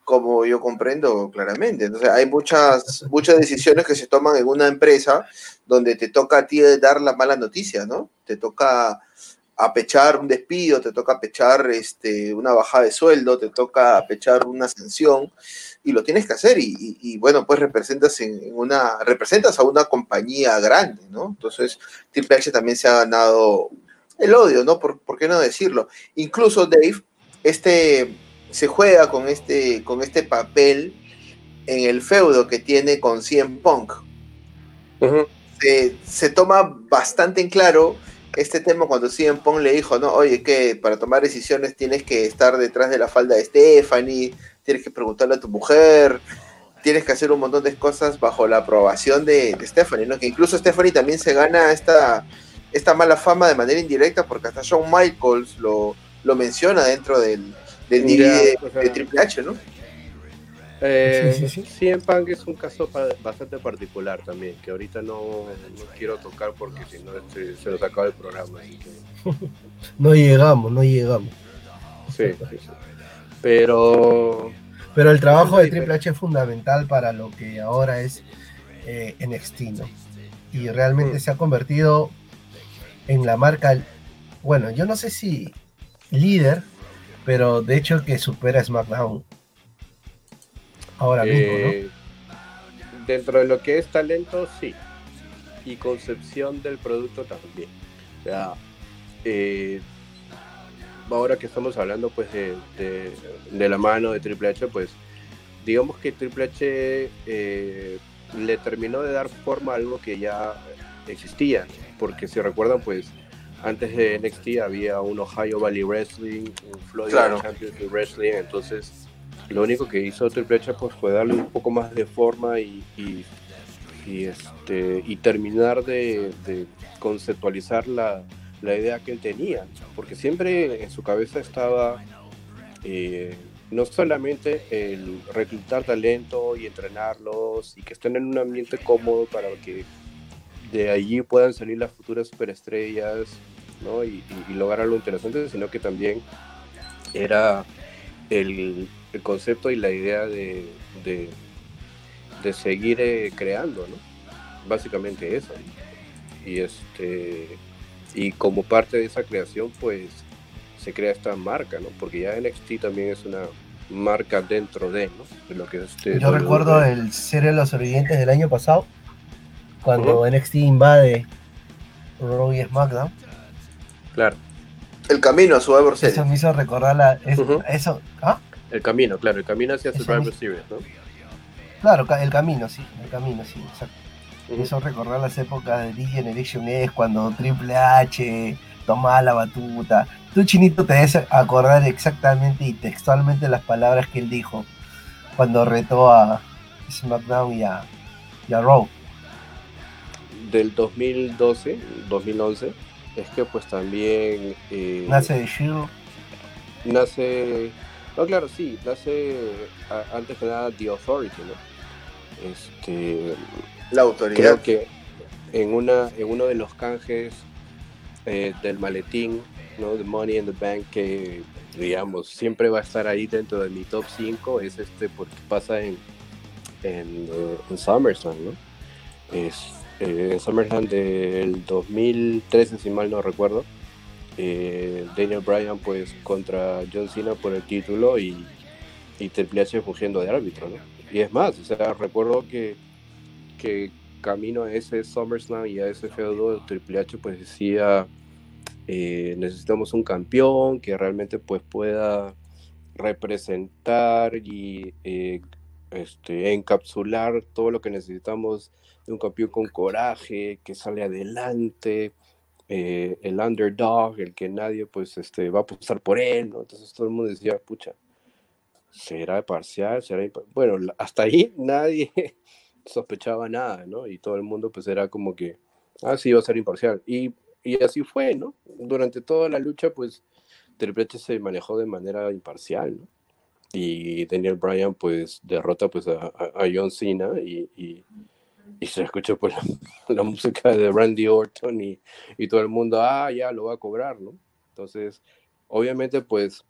como yo comprendo claramente. Entonces, hay muchas, muchas decisiones que se toman en una empresa donde te toca a ti dar la mala noticia, ¿no? Te toca apechar un despido, te toca apechar este, una bajada de sueldo, te toca apechar una sanción y lo tienes que hacer y, bueno, pues representas en, una representas a una compañía grande, ¿no? Entonces, Triple H también se ha ganado el odio, ¿no? ¿Por, qué no decirlo? Incluso Dave, este se juega con este con este papel en el feudo que tiene con CM Punk. se, se toma bastante en claro este tema cuando CM Pong le dijo, no, oye, que para tomar decisiones tienes que estar detrás de la falda de Stephanie, tienes que preguntarle a tu mujer, tienes que hacer un montón de cosas bajo la aprobación de, Stephanie, ¿no? Que incluso Stephanie también se gana esta, esta mala fama de manera indirecta porque hasta Shawn Michaels lo, lo menciona dentro del, del de, de Triple H, ¿no? Eh, sí, sí, sí. Punk es un caso bastante particular también, que ahorita no, quiero tocar porque si no este, se nos acaba el programa. no llegamos, no llegamos. Sí, sí, sí. Pero... Pero el trabajo de Triple H es fundamental para lo que ahora es eh, NXT, ¿no? Y realmente mm. se ha convertido en la marca, bueno, yo no sé si líder, pero de hecho que supera SmackDown ahora mismo, ¿no? Eh, dentro de lo que es talento, sí. Y concepción del producto también. Eh, ahora que estamos hablando pues de, de, la mano de Triple H, pues digamos que Triple H eh, le terminó de dar forma a algo que ya existía, porque si recuerdan pues antes de NXT había un Ohio Valley Wrestling, un Florida Championship Wrestling, entonces lo único que hizo Triple H pues, fue darle un poco más de forma y, y, este, y terminar de, conceptualizar la, idea que él tenía, porque siempre en su cabeza estaba eh, no solamente el reclutar talento y entrenarlos y que estén en un ambiente cómodo para que de allí puedan salir las futuras superestrellas ¿no? y, lograr algo interesante, sino que también era el, concepto y la idea de, de, seguir eh, creando, ¿no? básicamente eso. Y, este, y como parte de esa creación, pues se crea esta marca, ¿no? Porque ya NXT también es una marca dentro de, ¿no? lo que este Yo recuerdo el ser de los sobrevivientes del año pasado, cuando NXT invade Raw y SmackDown. Claro. El camino a Survivor Series. Eso me hizo recordar la, eso, ¿ah? El camino, claro, el camino hacia Survivor Series, ¿no? Claro, el camino, sí, el camino, sí, exacto. Me hizo recordar las épocas de D-Generation X, cuando Triple H tomaba la batuta, Tú, Chinito, te debes acordar exactamente y textualmente las palabras que él dijo cuando retó a SmackDown y a, y a Raw. Del 2012, 2011, es que pues también... Eh, nace de Shield. Nace... No, claro, sí, nace antes que nada The Authority, ¿no? Este... La autoridad. Creo que en, una, en uno de los canjes eh, del maletín ¿no? The Money in the Bank que, digamos, siempre va a estar ahí dentro de mi top 5 es este porque pasa en, en, eh, en SummerSlam, ¿no? Es, eh, SummerSlam del 2013, si mal no recuerdo, eh, Daniel Bryan pues contra John Cena por el título y, Triple H fungiendo de árbitro, ¿no? Y es más, o sea, recuerdo que, que camino a ese SummerSlam y a ese feudo, Triple H pues decía eh, necesitamos un campeón que realmente pues pueda representar y eh, este, encapsular todo lo que necesitamos un campeón con coraje, que sale adelante, eh, el underdog, el que nadie pues este, va a apostar por él, ¿no? Entonces todo el mundo decía, pucha, ¿será parcial? ¿Será bueno, hasta ahí nadie sospechaba nada, ¿no? Y todo el mundo pues era como que, ah, sí, va a ser imparcial. Y y así fue, ¿no? Durante toda la lucha, pues Triple H se manejó de manera imparcial, ¿no? Y Daniel Bryan, pues, derrota pues, a, John Cena y, se escuchó pues, la, música de Randy Orton y, y todo el mundo, ah, ya lo va a cobrar, ¿no? Entonces, obviamente, pues,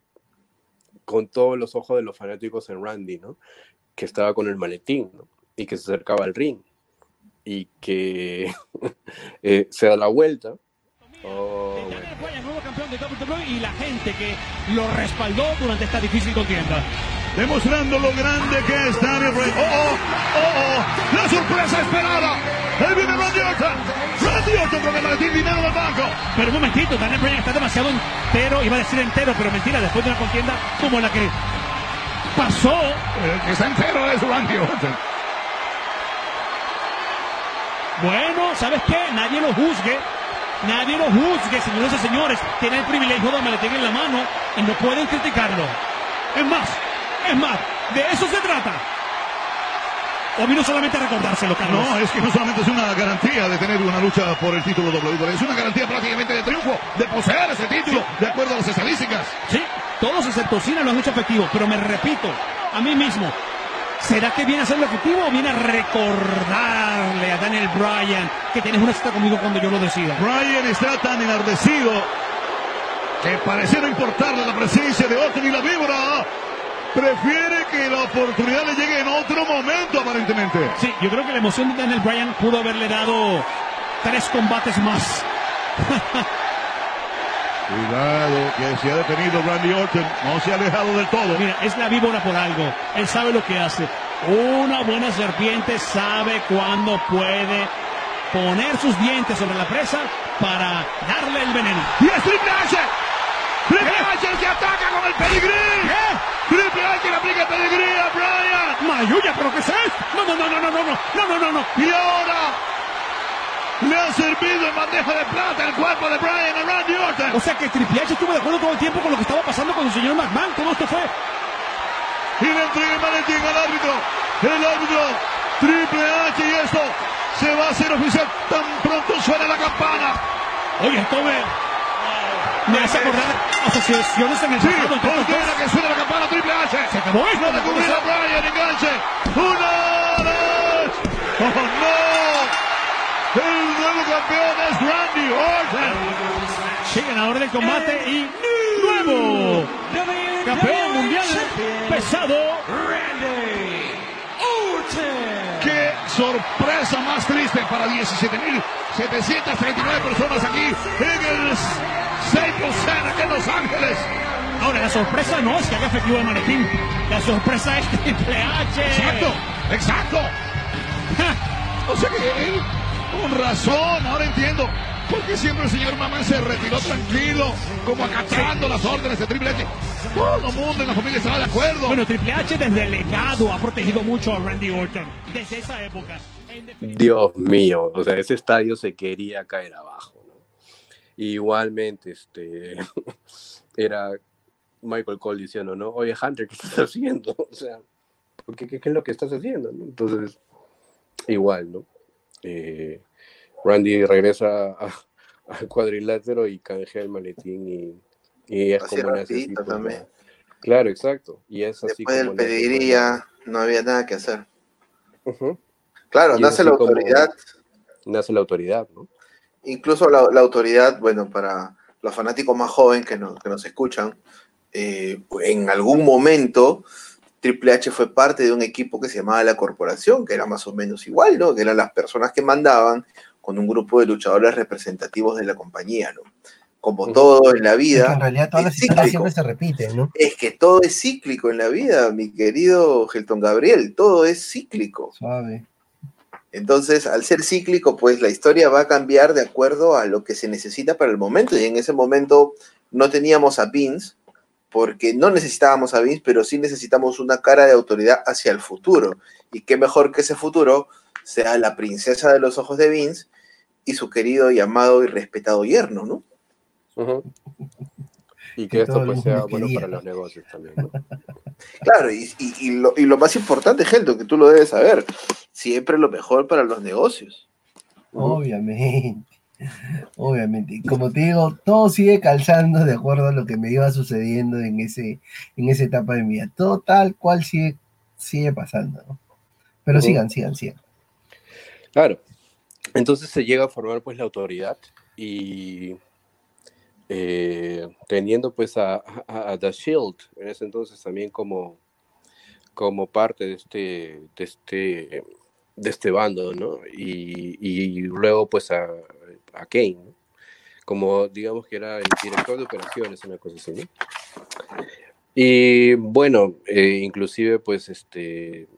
con todos los ojos de los fanáticos en Randy, ¿no? Que estaba con el maletín, ¿no? Y que se acercaba al ring y que eh, se da la vuelta Oh, WWE y la gente que lo respaldó durante esta difícil contienda. Demostrando lo grande que es Daniel Bryan. Oh, oh, oh, oh, la sorpresa esperada. Ahí viene Randy Orton. Randy Orton con el maletín dinero del banco. Pero un momentito, Daniel Bryan está demasiado entero, iba a decir entero, pero mentira, después de una contienda como la que pasó. El que está entero es Randy Orton. Bueno, ¿sabes qué? Nadie lo juzgue Nadie lo juzgue, señores y señores. Tiene el privilegio de maletín en la mano y no pueden criticarlo. Es más, es más, de eso se trata. O vino solamente a recordárselo, Carlos. No, es que no solamente es una garantía de tener una lucha por el título WWE, es una garantía prácticamente de triunfo, de poseer ese título, de acuerdo a las estadísticas. Sí, todos excepto Cena lo han hecho efectivo, pero me repito a mí mismo, ¿Será que viene a ser lo objetivo o viene a recordarle a Daniel Bryan que tienes una cita conmigo cuando yo lo decida? Bryan está tan enardecido que pareciera importarle la presencia de Orton y la víbora. Prefiere que la oportunidad le llegue en otro momento, aparentemente. Sí, yo creo que la emoción de Daniel Bryan pudo haberle dado tres combates más. Cuidado, que se ha detenido Randy Orton. No se ha alejado del todo. Mira, es la víbora por algo. Él sabe lo que hace. Una buena serpiente sabe cuándo puede poner sus dientes sobre la presa para darle el veneno. ¡Y es Triple H! ¡Triple H el que ataca con el pedigrí! ¿Qué? ¡Triple H le aplica el pedigrí a Brian! ¡Mayuya, pero qué es esto! No, no, no, no, no, no, no, no, no, no. Y ahora le ha servido en bandeja de plata el cuerpo de Brian a Randy Orton. O sea que Triple H estuvo de acuerdo todo el tiempo con lo que estaba pasando con el señor McMahon. ¿Cómo esto fue? Y le entrega el maletín al árbitro. El árbitro Triple H y esto se va a hacer oficial tan pronto suena la campana. Oye. Me hace acordar asociaciones en el sí, ordena que suene la campana Triple H. Se acabó esto. Para cubrir a Bryan, enganche. Una, dos. ¡Oh, no! El nuevo campeón es Randy Orton. Sí, ganador del combate y nuevo campeón mundial pesado Randy sorpresa más triste para 17.739 personas aquí en el Staples Center en Los Ángeles. Ahora, la sorpresa no es que haga efectivo el manequín. La sorpresa es Triple H. Exacto, exacto. o sea que él, con razón, ahora entiendo. Porque siempre el señor Mamá se retiró tranquilo, como acatando las órdenes de Triple H. Todo el mundo en la familia estaba de acuerdo. Bueno, Triple H desde el legado ha protegido mucho a Randy Orton. Desde esa época. Dios mío, o sea, ese estadio se quería caer abajo. ¿no? Igualmente, este, era Michael Cole diciendo, ¿no? Oye, Hunter, ¿qué estás haciendo? O sea, ¿qué, qué, qué es lo que estás haciendo? ¿no? Entonces, igual, ¿no? Eh, Randy regresa al cuadrilátero y canjea el maletín y, y es Así como una rapidito también. Claro, exacto. Y es así Después del como pues, no había nada que hacer. Claro, Y nace la autoridad, Nace la autoridad, ¿no? incluso la, la autoridad, bueno, para los fanáticos más jóvenes que nos, que nos escuchan, eh, en algún momento Triple H fue parte de un equipo que se llamaba La Corporación, que era más o menos igual, ¿no? Que eran las personas que mandaban con un grupo de luchadores representativos de la compañía, ¿no? Como todo en la Es vida, que en realidad todas es las historias siempre se repiten, ¿no? Es que todo es cíclico en la vida, mi querido Gelton Gabriel, todo es cíclico. Suave. Entonces, al ser cíclico, pues la historia va a cambiar de acuerdo a lo que se necesita para el momento. Y en ese momento no teníamos a Vince, porque no necesitábamos a Vince, pero sí necesitamos una cara de autoridad hacia el futuro. Y qué mejor que ese futuro sea la princesa de los ojos de Vince y su querido y amado y respetado yerno, ¿no? Y Que esto pues sea bueno quería, para ¿no? los negocios también, ¿no? Claro, y, y- y lo, y lo más importante, Gelton, que tú lo debes saber, siempre lo mejor para los negocios. Obviamente. Obviamente. Y como te digo, todo sigue calzando de acuerdo a lo que me iba sucediendo en ese, en esa etapa de mi vida. Todo tal cual sigue, sigue pasando, ¿no? Pero sigan, sigan, sigan. Claro. Entonces se llega a formar pues la autoridad y eh, teniendo pues a, The Shield en ese entonces también como, como parte de este, de este, de este bando, ¿no? Y, luego pues a, Kane, como digamos que era el director de operaciones, una cosa así, ¿no? Y bueno, eh, inclusive pues este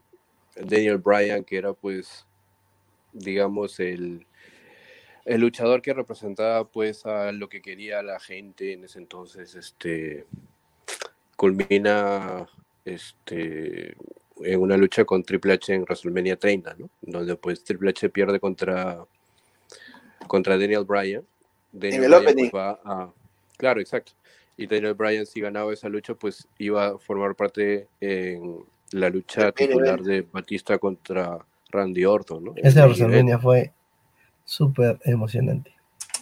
Daniel Bryan, que era pues digamos, el, el luchador que representaba pues a lo que quería la gente en ese entonces, este, culmina este, en una lucha con Triple H en WrestleMania 30, ¿no? Donde pues Triple H pierde contra, contra Daniel Bryan. Daniel el Bryan, opening. pues, va a- claro, exacto. Y Daniel Bryan, si ganaba esa lucha, pues iba a formar parte en la lucha titular de Batista contra Randy Orton, ¿no? Event. WrestleMania fue súper emocionante.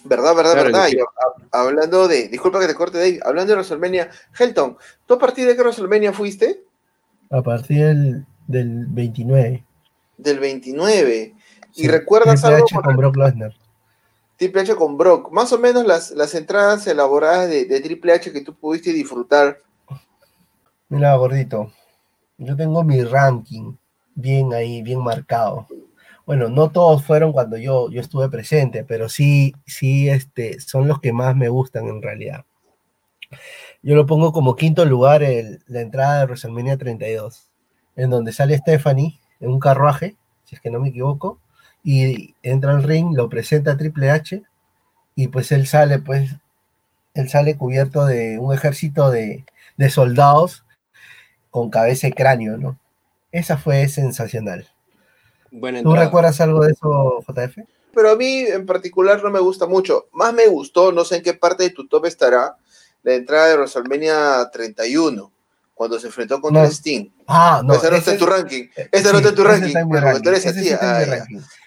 ¿Verdad, verdad, Claro, verdad? Y a- hablando de, disculpa que te corte, Dave, hablando de WrestleMania, Helton, ¿tú a partir de qué WrestleMania fuiste? A partir del, del 29. Del 29. ¿Y recuerdas Triple algo H con con Brock Lesnar. Triple H con Brock? Más o menos las, las entradas elaboradas de, de Triple H que tú pudiste disfrutar. Mira, gordito. Yo tengo mi ranking bien ahí, bien marcado. Bueno, no todos fueron cuando yo, yo estuve presente, pero sí, sí, este, son los que más me gustan en realidad. Yo lo pongo como quinto lugar la entrada de WrestleMania 32, en donde sale Stephanie en un carruaje, si es que no me equivoco, y entra al ring, lo presenta a Triple H, y pues él sale, pues, él sale cubierto de un ejército de, de soldados con cabeza y cráneo, ¿no? Esa fue sensacional. Buena ¿Tú entrada. recuerdas algo de eso, JF? Pero a mí en particular no me gusta mucho. Más me gustó, no sé en qué parte de tu top estará, la entrada de WrestleMania 31, cuando se enfrentó contra No. Sting. Ah, no. esa no está en tu ranking. Esa no está en tu ranking. ah,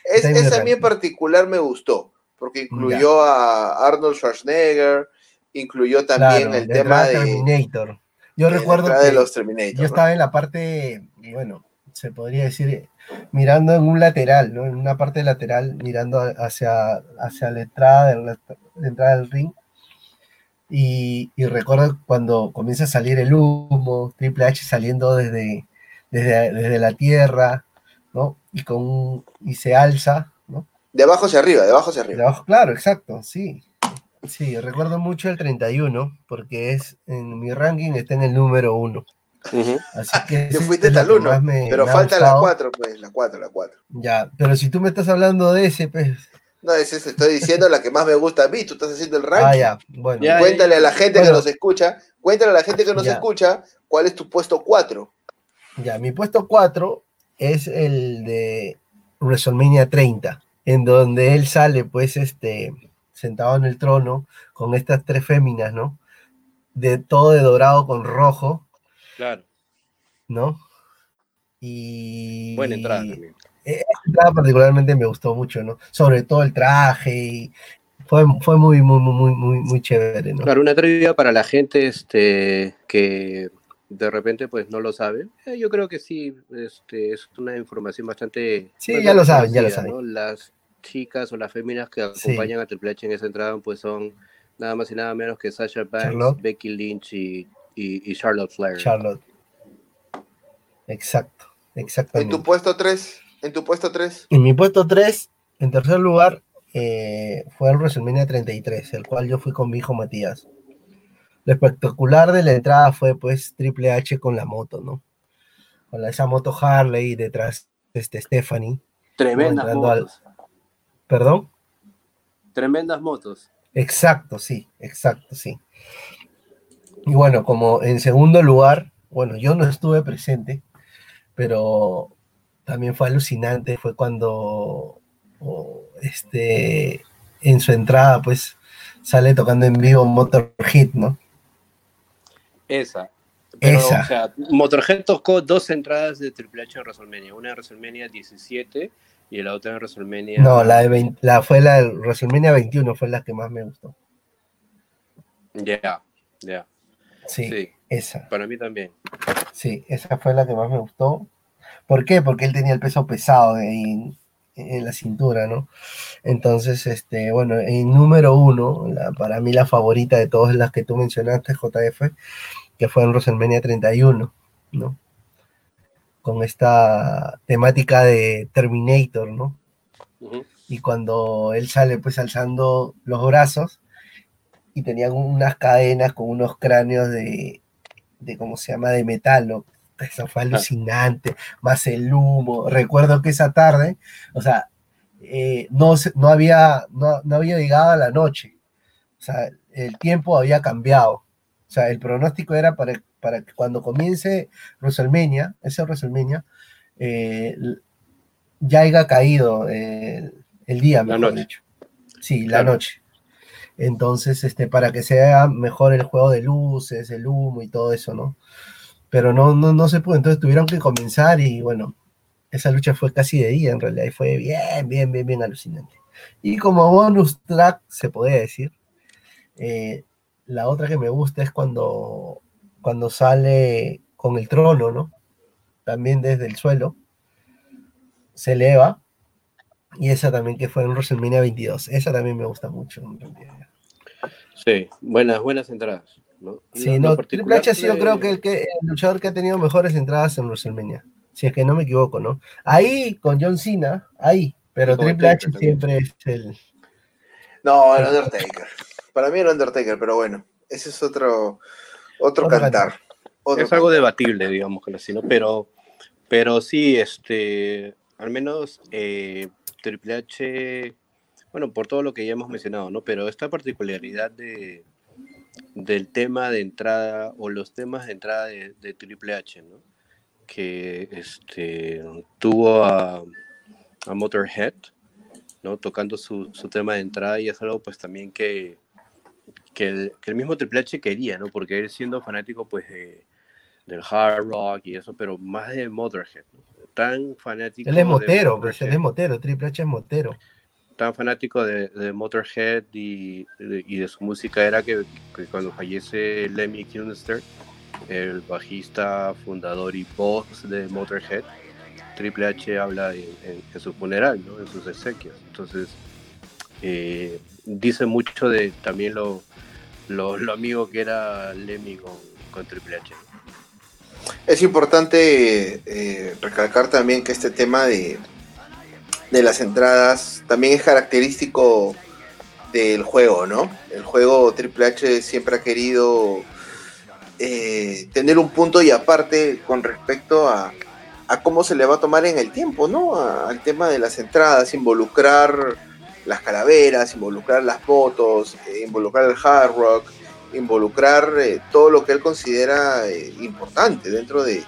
esa a mí en particular me gustó, porque incluyó a Arnold Schwarzenegger, incluyó también el tema de Terminator. Yo recuerdo que de los Terminator, yo estaba en la parte, bueno, se podría decir, mirando en un lateral, ¿no? En una parte lateral, mirando hacia, hacia la entrada, la, entrada del ring. Y, y, recuerdo cuando comienza a salir el humo, Triple H saliendo desde, desde, desde la tierra, ¿no? Y, con, y se alza, ¿no? De abajo hacia arriba, de abajo hacia arriba. De abajo, claro, exacto, sí. Sí, recuerdo mucho el 31, porque es en mi ranking está en el número 1. Así que. Te fuiste hasta el 1, pero falta la 4, pues, la 4, la 4. Ya, pero si tú me estás hablando de ese, pues. No, ese estoy diciendo la que más me gusta a mí, tú estás haciendo el ranking. Ah, ya, bueno. cuéntale a la gente que nos escucha, cuéntale a la gente que nos escucha cuál es tu puesto 4. Ya, mi puesto 4 es el de WrestleMania 30, en donde él sale, pues, este, sentado en el trono, con estas tres féminas, ¿no? De todo de dorado con rojo. Claro. ¿No? Y. Buena entrada también. Esa entrada particularmente me gustó mucho, ¿no? Sobre todo el traje y fue, fue muy, muy, muy, muy, muy chévere, ¿no? Claro, una trivia para la gente este, que de repente pues no lo sabe. Eh, yo creo que sí, este, es una información bastante... Sí, ya lo saben, ya lo saben. Las chicas o las féminas que acompañan a Triple H en esa entrada pues son nada más y nada menos que Sasha Banks, Becky Lynch y, y, Charlotte Flair. Charlotte. Exacto, exacto. ¿En tu puesto 3? ¿En tu puesto 3? En mi puesto 3, en tercer lugar, eh, fue el WrestleMania 33, el cual yo fui con mi hijo Matías. Lo espectacular de la entrada fue pues Triple H con la moto, ¿no? Con esa moto Harley detrás de este Stephanie. Tremendas motos. ¿Perdón? Tremendas motos. Exacto, sí, exacto, sí. Y bueno, como en segundo lugar, bueno, yo no estuve presente, pero también fue alucinante, fue cuando este en su entrada pues sale tocando en vivo Motor Hit, ¿no? Esa. Esa. O sea, Motorhead tocó dos entradas de Triple H en WrestleMania. Una en WrestleMania 17 y la otra en WrestleMania. No, la, de la fue la de WrestleMania 21, fue la que más me gustó. Ya, ya. Sí, esa. Para mí también. Sí, esa fue la que más me gustó. ¿Por qué? Porque él tenía el peso pesado en, en la cintura, ¿no? Entonces, este, bueno, en número uno, para mí la favorita de todas las que tú mencionaste, JF, que fue en WrestleMania 31, ¿no? Con esta temática de Terminator, ¿no? Y cuando él sale pues alzando los brazos y tenía unas cadenas con unos cráneos de, de ¿cómo se llama?, de metal, ¿no? Eso fue alucinante, más el humo. Recuerdo que esa tarde, o sea, eh, no, no, había, no, no había llegado a la noche. O sea, el tiempo había cambiado. O sea, el pronóstico era para, para que cuando comience WrestleMania, ese WrestleMania, eh, ya haya caído el día, mejor la noche. dicho. Sí, la noche. Entonces, este, para que sea mejor el juego de luces, el humo y todo eso, ¿no? pero no, no, no se pudo, entonces tuvieron que comenzar y bueno, esa lucha fue casi de día en realidad y fue bien, bien, bien, bien alucinante. Y como bonus track, se podría decir, eh, la otra que me gusta es cuando, cuando sale con el trono, ¿no? También desde el suelo, se eleva, y esa también que fue en WrestleMania 22, esa también me gusta mucho. Sí, buenas, buenas entradas. Sí, no, Triple H ha sido creo que el, que el luchador que ha tenido mejores entradas en WrestleMania, si es que no me equivoco, ¿no? Ahí con John Cena, ahí, pero Triple H siempre es el... No, el Undertaker. Para mí el Undertaker, pero bueno, ese es otro, otro, cantar. es algo debatible, digamos que así, ¿no? Pero, pero sí, este, al menos eh, Triple H, bueno, por todo lo que ya hemos mencionado, ¿no? Pero esta particularidad de del tema de entrada o los temas de entrada de, Triple H, ¿no? Que este, tuvo a, Motorhead, ¿no? Tocando su, tema de entrada y es algo pues también que, que, el, mismo Triple H quería, ¿no? Porque él siendo fanático pues de, del hard rock y eso, pero más de Motorhead, Tan fanático. Él es motero, pues, él es motero, Triple H es motero. tan fanático de, Motorhead y, de su música era que, cuando fallece Lemmy Kilmister, el bajista, fundador y voz de Motorhead, Triple H habla en, su funeral, ¿no? en sus exequias. Entonces, eh, dice mucho de también lo, lo, amigo que era Lemmy con, Triple H. Es importante eh, recalcar también que este tema de, de las entradas también es característico del juego, ¿no? El juego Triple H siempre ha querido eh, tener un punto y aparte con respecto a, cómo se le va a tomar en el tiempo, ¿no? al tema de las entradas, involucrar las calaveras, involucrar las fotos, eh, involucrar el hard rock, involucrar eh, todo lo que él considera eh, importante dentro, de,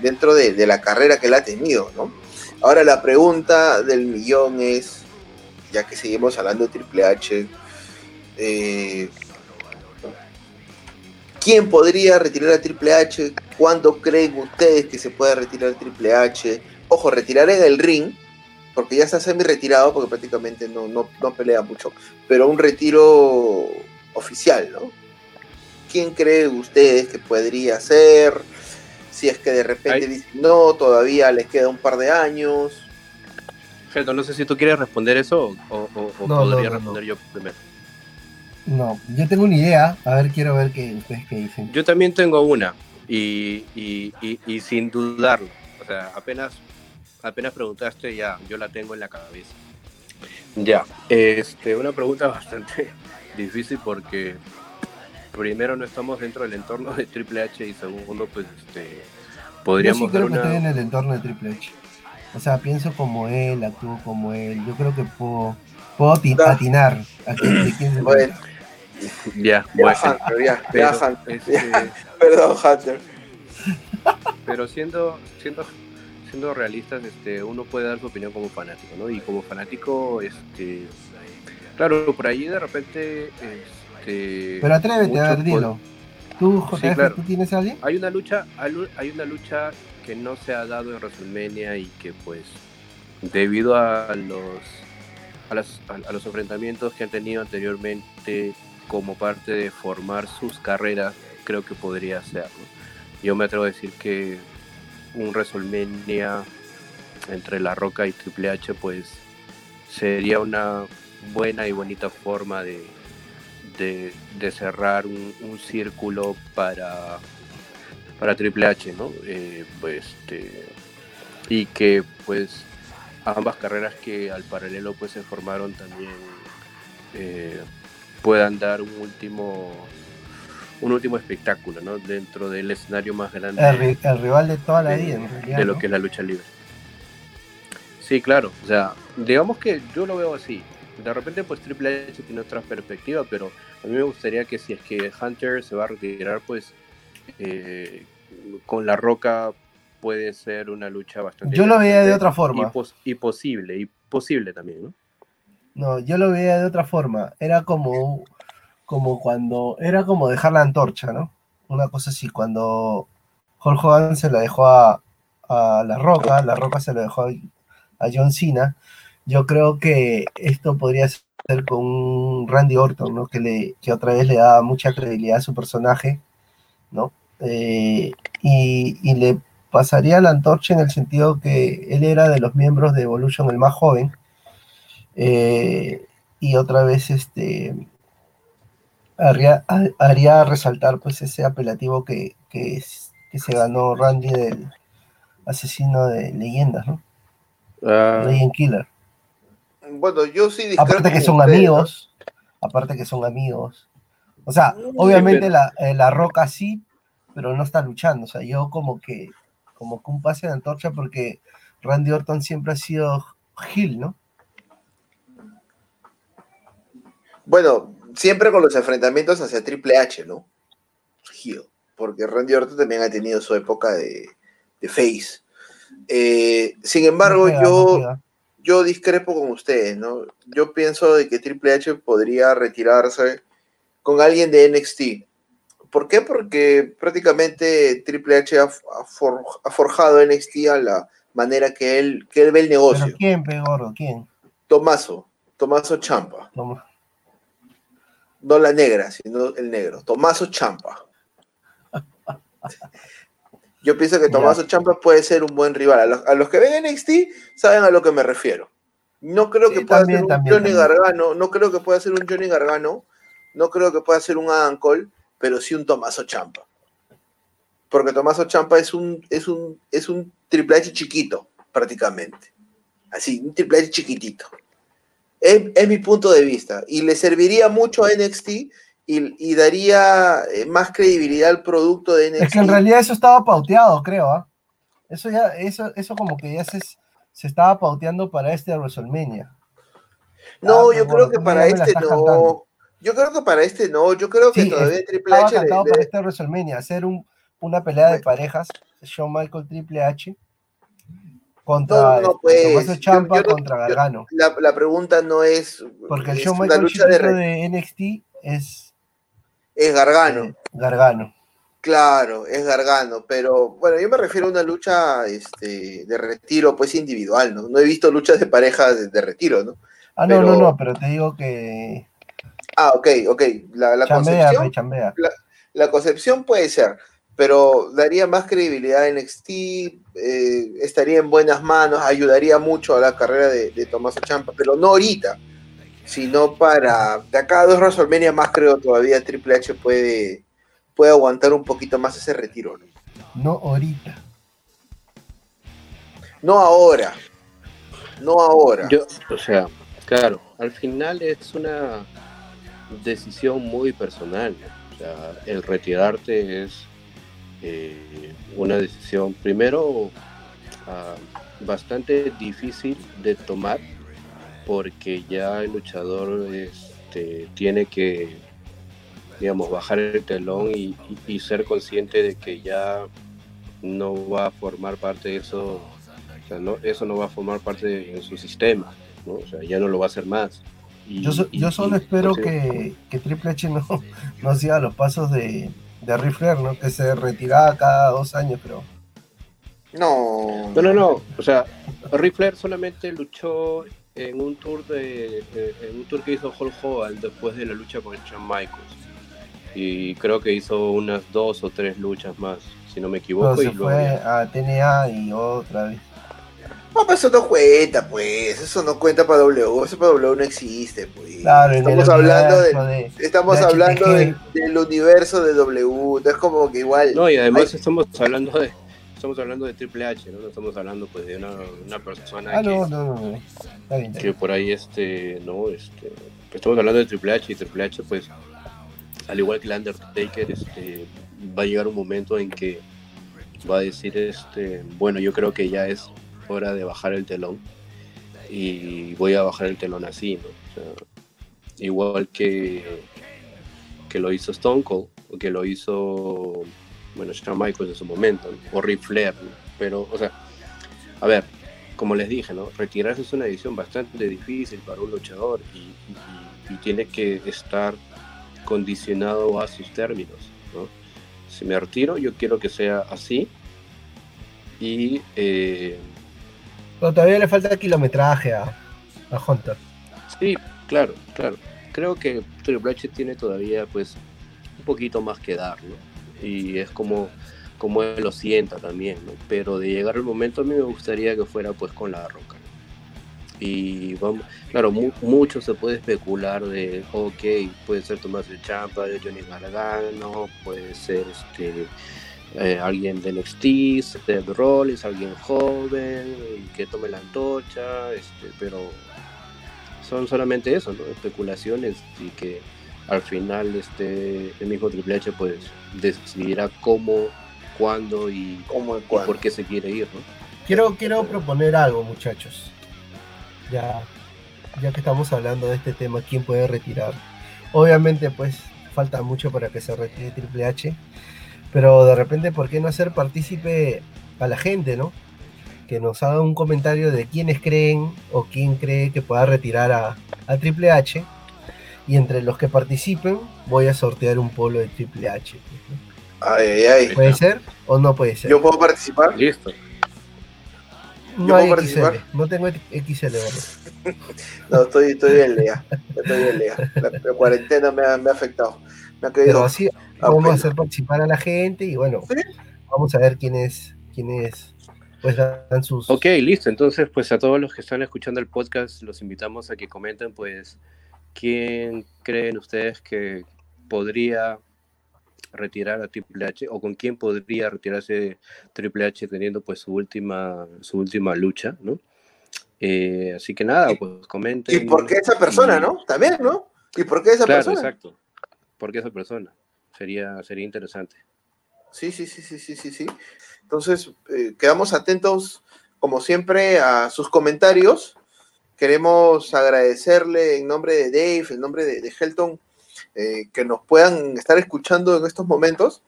dentro de, la carrera que él ha tenido, ¿no? Ahora la pregunta del millón es, ya que seguimos hablando de Triple H, ¿quién podría retirar a Triple H? ¿Cuándo creen ustedes que se puede retirar Triple H? Ojo, retirar en el ring, porque ya está semi retirado, porque prácticamente no, no, no pelea mucho, pero un retiro oficial, ¿no? ¿Quién cree ustedes que podría ser? Si es que de repente dicen no, todavía les queda un par de años. Gerto, no sé si tú quieres responder eso o, podría responder yo primero. No, yo tengo una idea, a ver, quiero ver qué ustedes qué dicen. Yo también tengo una, y, y, y sin dudarlo. O sea, apenas apenas preguntaste, ya, yo la tengo en la cabeza. Ya, este, una pregunta bastante difícil porque primero no estamos dentro del entorno de Triple H y segundo, pues, este, podríamos yo sí creo que estoy en el entorno de Triple H. O sea, pienso como él, actúo como él. Yo creo que puedo, puedo atinar a quién, de quién se bueno. Ya, bueno. ya, ya, Hunter, este, Perdón, Hunter. Pero siendo, siendo siendo realistas, este, uno puede dar su opinión como fanático, ¿no? Y como fanático, este, claro, por ahí de repente, este, pero atrévete a ver, dilo. ¿Tú, JF, ¿tú tienes a alguien? Hay una lucha, hay una lucha que no se ha dado en WrestleMania y que, pues, debido a los a, las, a, los enfrentamientos que han tenido anteriormente como parte de formar sus carreras, creo que podría ser. Yo me atrevo a decir que un WrestleMania entre La Roca y Triple H, pues sería una buena y bonita forma de, de, cerrar un, círculo para, para Triple H, ¿no? Eh, pues, este, y que pues ambas carreras que al paralelo pues se formaron también eh, puedan dar un último un último espectáculo, ¿no? Dentro del escenario más grande. El, rival de toda la vida, De lo que es la lucha libre. Sí, claro. O sea, digamos que yo lo veo así. De repente, pues Triple H tiene otra perspectiva, pero a mí me gustaría que si es que Hunter se va a retirar, pues eh, con La Roca puede ser una lucha bastante. Yo lo veía de otra forma. Y, posible, y posible también, ¿no? No, yo lo veía de otra forma. Era como como cuando era como dejar la antorcha, ¿no? Una cosa así, cuando Hulk Hogan se la dejó a, La Roca, La Roca se la dejó a, John Cena, yo creo que esto podría ser con Randy Orton, ¿no? Que, le, que otra vez le da mucha credibilidad a su personaje, ¿no? Eh, y, le pasaría la antorcha en el sentido que él era de los miembros de Evolution el más joven, eh, y otra vez este haría, resaltar pues ese apelativo que, que, se ganó Randy del asesino de leyendas, ¿no? Uh, Legend Killer. Bueno, yo sí Aparte que son amigos, aparte que son amigos. O sea, obviamente la, eh, la, roca sí, pero no está luchando. O sea, yo como que, como que un pase de antorcha porque Randy Orton siempre ha sido Gil, ¿no? Bueno, siempre con los enfrentamientos hacia Triple H, ¿no? porque Randy Orton también ha tenido su época de, face. Eh, sin embargo, yo, yo discrepo con ustedes, ¿no? Yo pienso de que Triple H podría retirarse con alguien de NXT. ¿Por qué? Porque prácticamente Triple H ha, forjado NXT a la manera que él, que él ve el negocio. ¿Pero quién, Pegoro? ¿Quién? Tomaso. Tomaso Champa. No la negra, sino el negro. Tomaso Champa. Yo pienso que Tomaso Champa puede ser un buen rival. A los, que ven NXT saben a lo que me refiero. No creo que pueda ser un Johnny Gargano, no creo que pueda ser un Johnny Gargano, no creo que pueda ser un Adam Cole, pero sí un Tomaso Champa. Porque Tomaso Champa es un, es un, es un Triple H chiquito, prácticamente. Así, un Triple H chiquitito. Es, mi punto de vista. Y le serviría mucho a NXT y, daría eh, más credibilidad al producto de NXT. Es que en realidad eso estaba pauteado, creo. ¿ah? Eso ya, eso, eso como que ya se, se estaba pauteando para este WrestleMania. No, ah, yo creo que para este no. Yo creo que para este no. Yo creo que todavía Triple H. Estaba para este WrestleMania, hacer un, una pelea de parejas, Shawn Michael Triple H contra no, pues, Champa contra Gargano. la, pregunta no es. Porque el Shawn Michael lucha de, NXT es. Es Gargano. Eh, Gargano. Claro, es Gargano, pero bueno, yo me refiero a una lucha este, de retiro, pues individual, ¿no? No he visto luchas de pareja de, retiro, ¿no? Ah, no, no, no, pero te digo que. Ah, ok, ok. La, la concepción. la, concepción puede ser pero daría más credibilidad en NXT, eh, estaría en buenas manos, ayudaría mucho a la carrera de, de Tommaso Champa, pero no ahorita, sino para de acá a dos WrestleMania más creo todavía Triple H puede, puede aguantar un poquito más ese retiro. No, ahorita. No ahora. No ahora. Yo, o sea, claro, al final es una decisión muy personal. O sea, el retirarte es eh, una decisión primero ah, bastante difícil de tomar porque ya el luchador este, tiene que digamos bajar el telón y, ser consciente de que ya no va a formar parte de eso no, eso no va a formar parte de, su sistema o sea ya no lo va a hacer más. Yo, yo solo espero que, que, Triple H no, no siga los pasos de, de Rifler, ¿no? Que se retiraba cada dos años, pero. No. No, no, no. O sea, Rifler solamente luchó en un tour de en un tour que hizo Hulk Hogan después de la lucha con Shawn Michaels. Y creo que hizo unas dos o tres luchas más, si no me equivoco. se fue a TNA y otra vez. No, pero eso no cuenta, pues. Eso no cuenta para W. Eso para W no existe, pues. Claro, estamos hablando, de, estamos hablando del universo de W. Es como que igual. No, y además estamos hablando de. Estamos hablando de Triple H, ¿no? No estamos hablando pues de una, una persona ah, que, no, no, no, Está bien, que por ahí este, no, este, estamos hablando de Triple H y Triple H pues al igual que el Undertaker, este, va a llegar un momento en que va a decir, este, bueno, yo creo que ya es hora de bajar el telón y voy a bajar el telón así, ¿no? igual que, que lo hizo Stone Cold, o que lo hizo, bueno, Shawn Michaels en su momento, o Ric Flair, pero, o sea, a ver, como les dije, ¿no? Retirarse es una decisión bastante difícil para un luchador y, tiene que estar condicionado a sus términos, ¿no? Si me retiro, yo quiero que sea así y eh, pero todavía le falta kilometraje a, a Hunter. Sí, claro, claro. Creo que Triple H tiene todavía pues un poquito más que dar, ¿no? Y es como, como él lo sienta también, ¿no? Pero de llegar el momento a mí me gustaría que fuera pues con la roca. Y vamos, claro, mucho se puede especular de, ok, puede ser Tomás de Champa, Johnny Gargano, puede ser este eh, alguien de NXT, Seth Rollins, alguien joven que tome la antorcha, este, pero son solamente eso, ¿no? especulaciones y que al final este el mismo Triple H pues decidirá cómo, cuándo y, ¿Cómo y por qué se quiere ir, ¿no? Quiero, quiero proponer algo, muchachos. Ya, ya que estamos hablando de este tema, ¿quién puede retirar? Obviamente, pues falta mucho para que se retire Triple H pero de repente, ¿por qué no hacer partícipe a la gente, no? Que nos haga un comentario de quiénes creen o quién cree que pueda retirar a, Triple H. Y entre los que participen, voy a sortear un polo de Triple H. Ay, ay, ¿Puede ser o no puede ser? ¿Yo puedo participar? Listo. No hay XL, no tengo XL, no, estoy, estoy bien lea. Estoy bien lea. La, cuarentena me ha, me ha, afectado. Me ha Pero así vamos a hacer participar a la gente y bueno, vamos a ver quiénes, quiénes pues dan sus. Ok, listo. Entonces, pues a todos los que están escuchando el podcast, los invitamos a que comenten, pues, quién creen ustedes que podría retirar a Triple H o con quién podría retirarse Triple H teniendo pues su última su última lucha, ¿no? Eh, así que nada, pues comenten. ¿Y por qué esa persona, no? También, ¿no? ¿Y por qué esa claro, persona? Exacto. ¿Por qué esa persona? Sería, sería interesante. Sí, sí, sí, sí, sí, sí, sí. Entonces, eh, quedamos atentos, como siempre, a sus comentarios. Queremos agradecerle en nombre de Dave, en nombre de, Helton, eh, que nos puedan estar escuchando en estos momentos.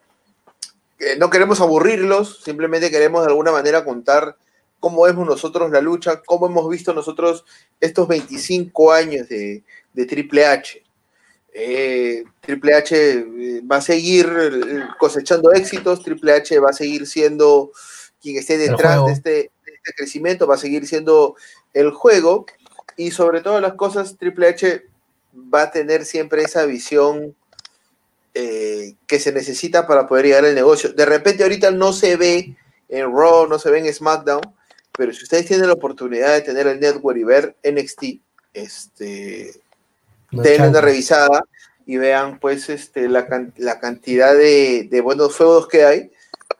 no queremos aburrirlos, simplemente queremos de alguna manera contar cómo vemos nosotros la lucha, cómo hemos visto nosotros estos 25 años de, Triple H. Eh, Triple H eh, va a seguir cosechando éxitos, Triple H va a seguir siendo quien esté detrás de este, de este, crecimiento, va a seguir siendo el juego. Y sobre todas las cosas Triple H va a tener siempre esa visión eh, que se necesita para poder llegar al negocio. De repente ahorita no se ve en Raw, no se ve en SmackDown, pero si ustedes tienen la oportunidad de tener el network y ver NXT, este, denle una revisada y vean pues este, la, cantidad de, buenos feudos que hay,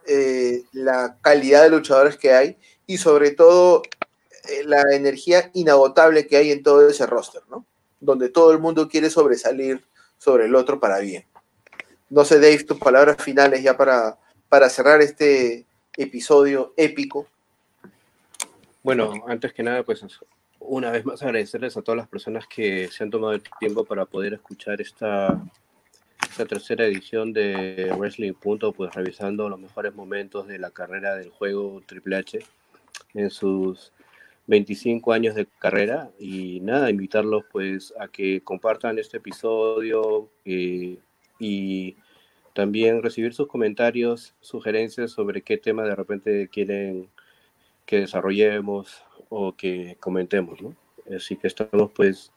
eh, la calidad de luchadores que hay y sobre todo eh, la energía inagotable que hay en todo ese roster, ¿no? donde todo el mundo quiere sobresalir sobre el otro para bien. No sé, Dave, tus palabras finales ya para, para cerrar este episodio épico. Bueno, antes que nada, pues una vez más agradecerles a todas las personas que se han tomado el tiempo para poder escuchar esta, esta tercera edición de Wrestling Punto, pues revisando los mejores momentos de la carrera del juego Triple H en sus 25 años de carrera. Y nada, invitarlos pues a que compartan este episodio eh, y también recibir sus comentarios, sugerencias sobre qué tema de repente quieren que desarrollemos o que comentemos, ¿no? Así que estamos pues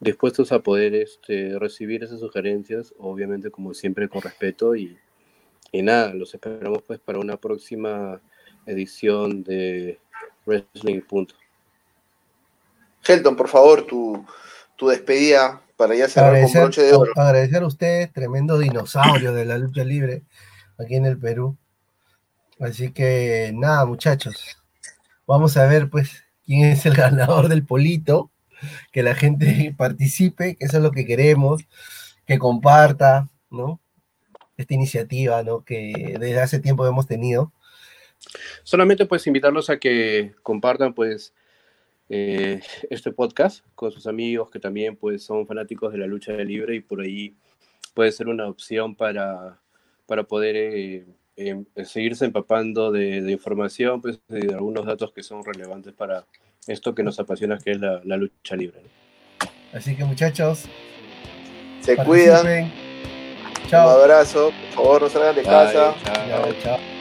dispuestos a poder este, recibir esas sugerencias, obviamente como siempre con respeto y, y nada, los esperamos pues para una próxima edición de Wrestling Punto. Helton, por favor, tu, despedida para ya cerrar agradecer, con broche de oro. Agradecer a usted, tremendo dinosaurio de la lucha libre aquí en el Perú. Así que nada, muchachos. Vamos a ver pues quién es el ganador del polito, que la gente participe, que eso es lo que queremos, que comparta, ¿no? Esta iniciativa, ¿no? Que desde hace tiempo hemos tenido. Solamente pues invitarlos a que compartan pues eh, este podcast con sus amigos que también pues son fanáticos de la lucha libre y por ahí puede ser una opción para, para poder eh, em, seguirse empapando de, información, pues de algunos datos que son relevantes para esto que nos apasiona que es la, lucha libre. Así que muchachos, se cuidan. Chao. Un abrazo, por favor no salgan de casa. chao. chao.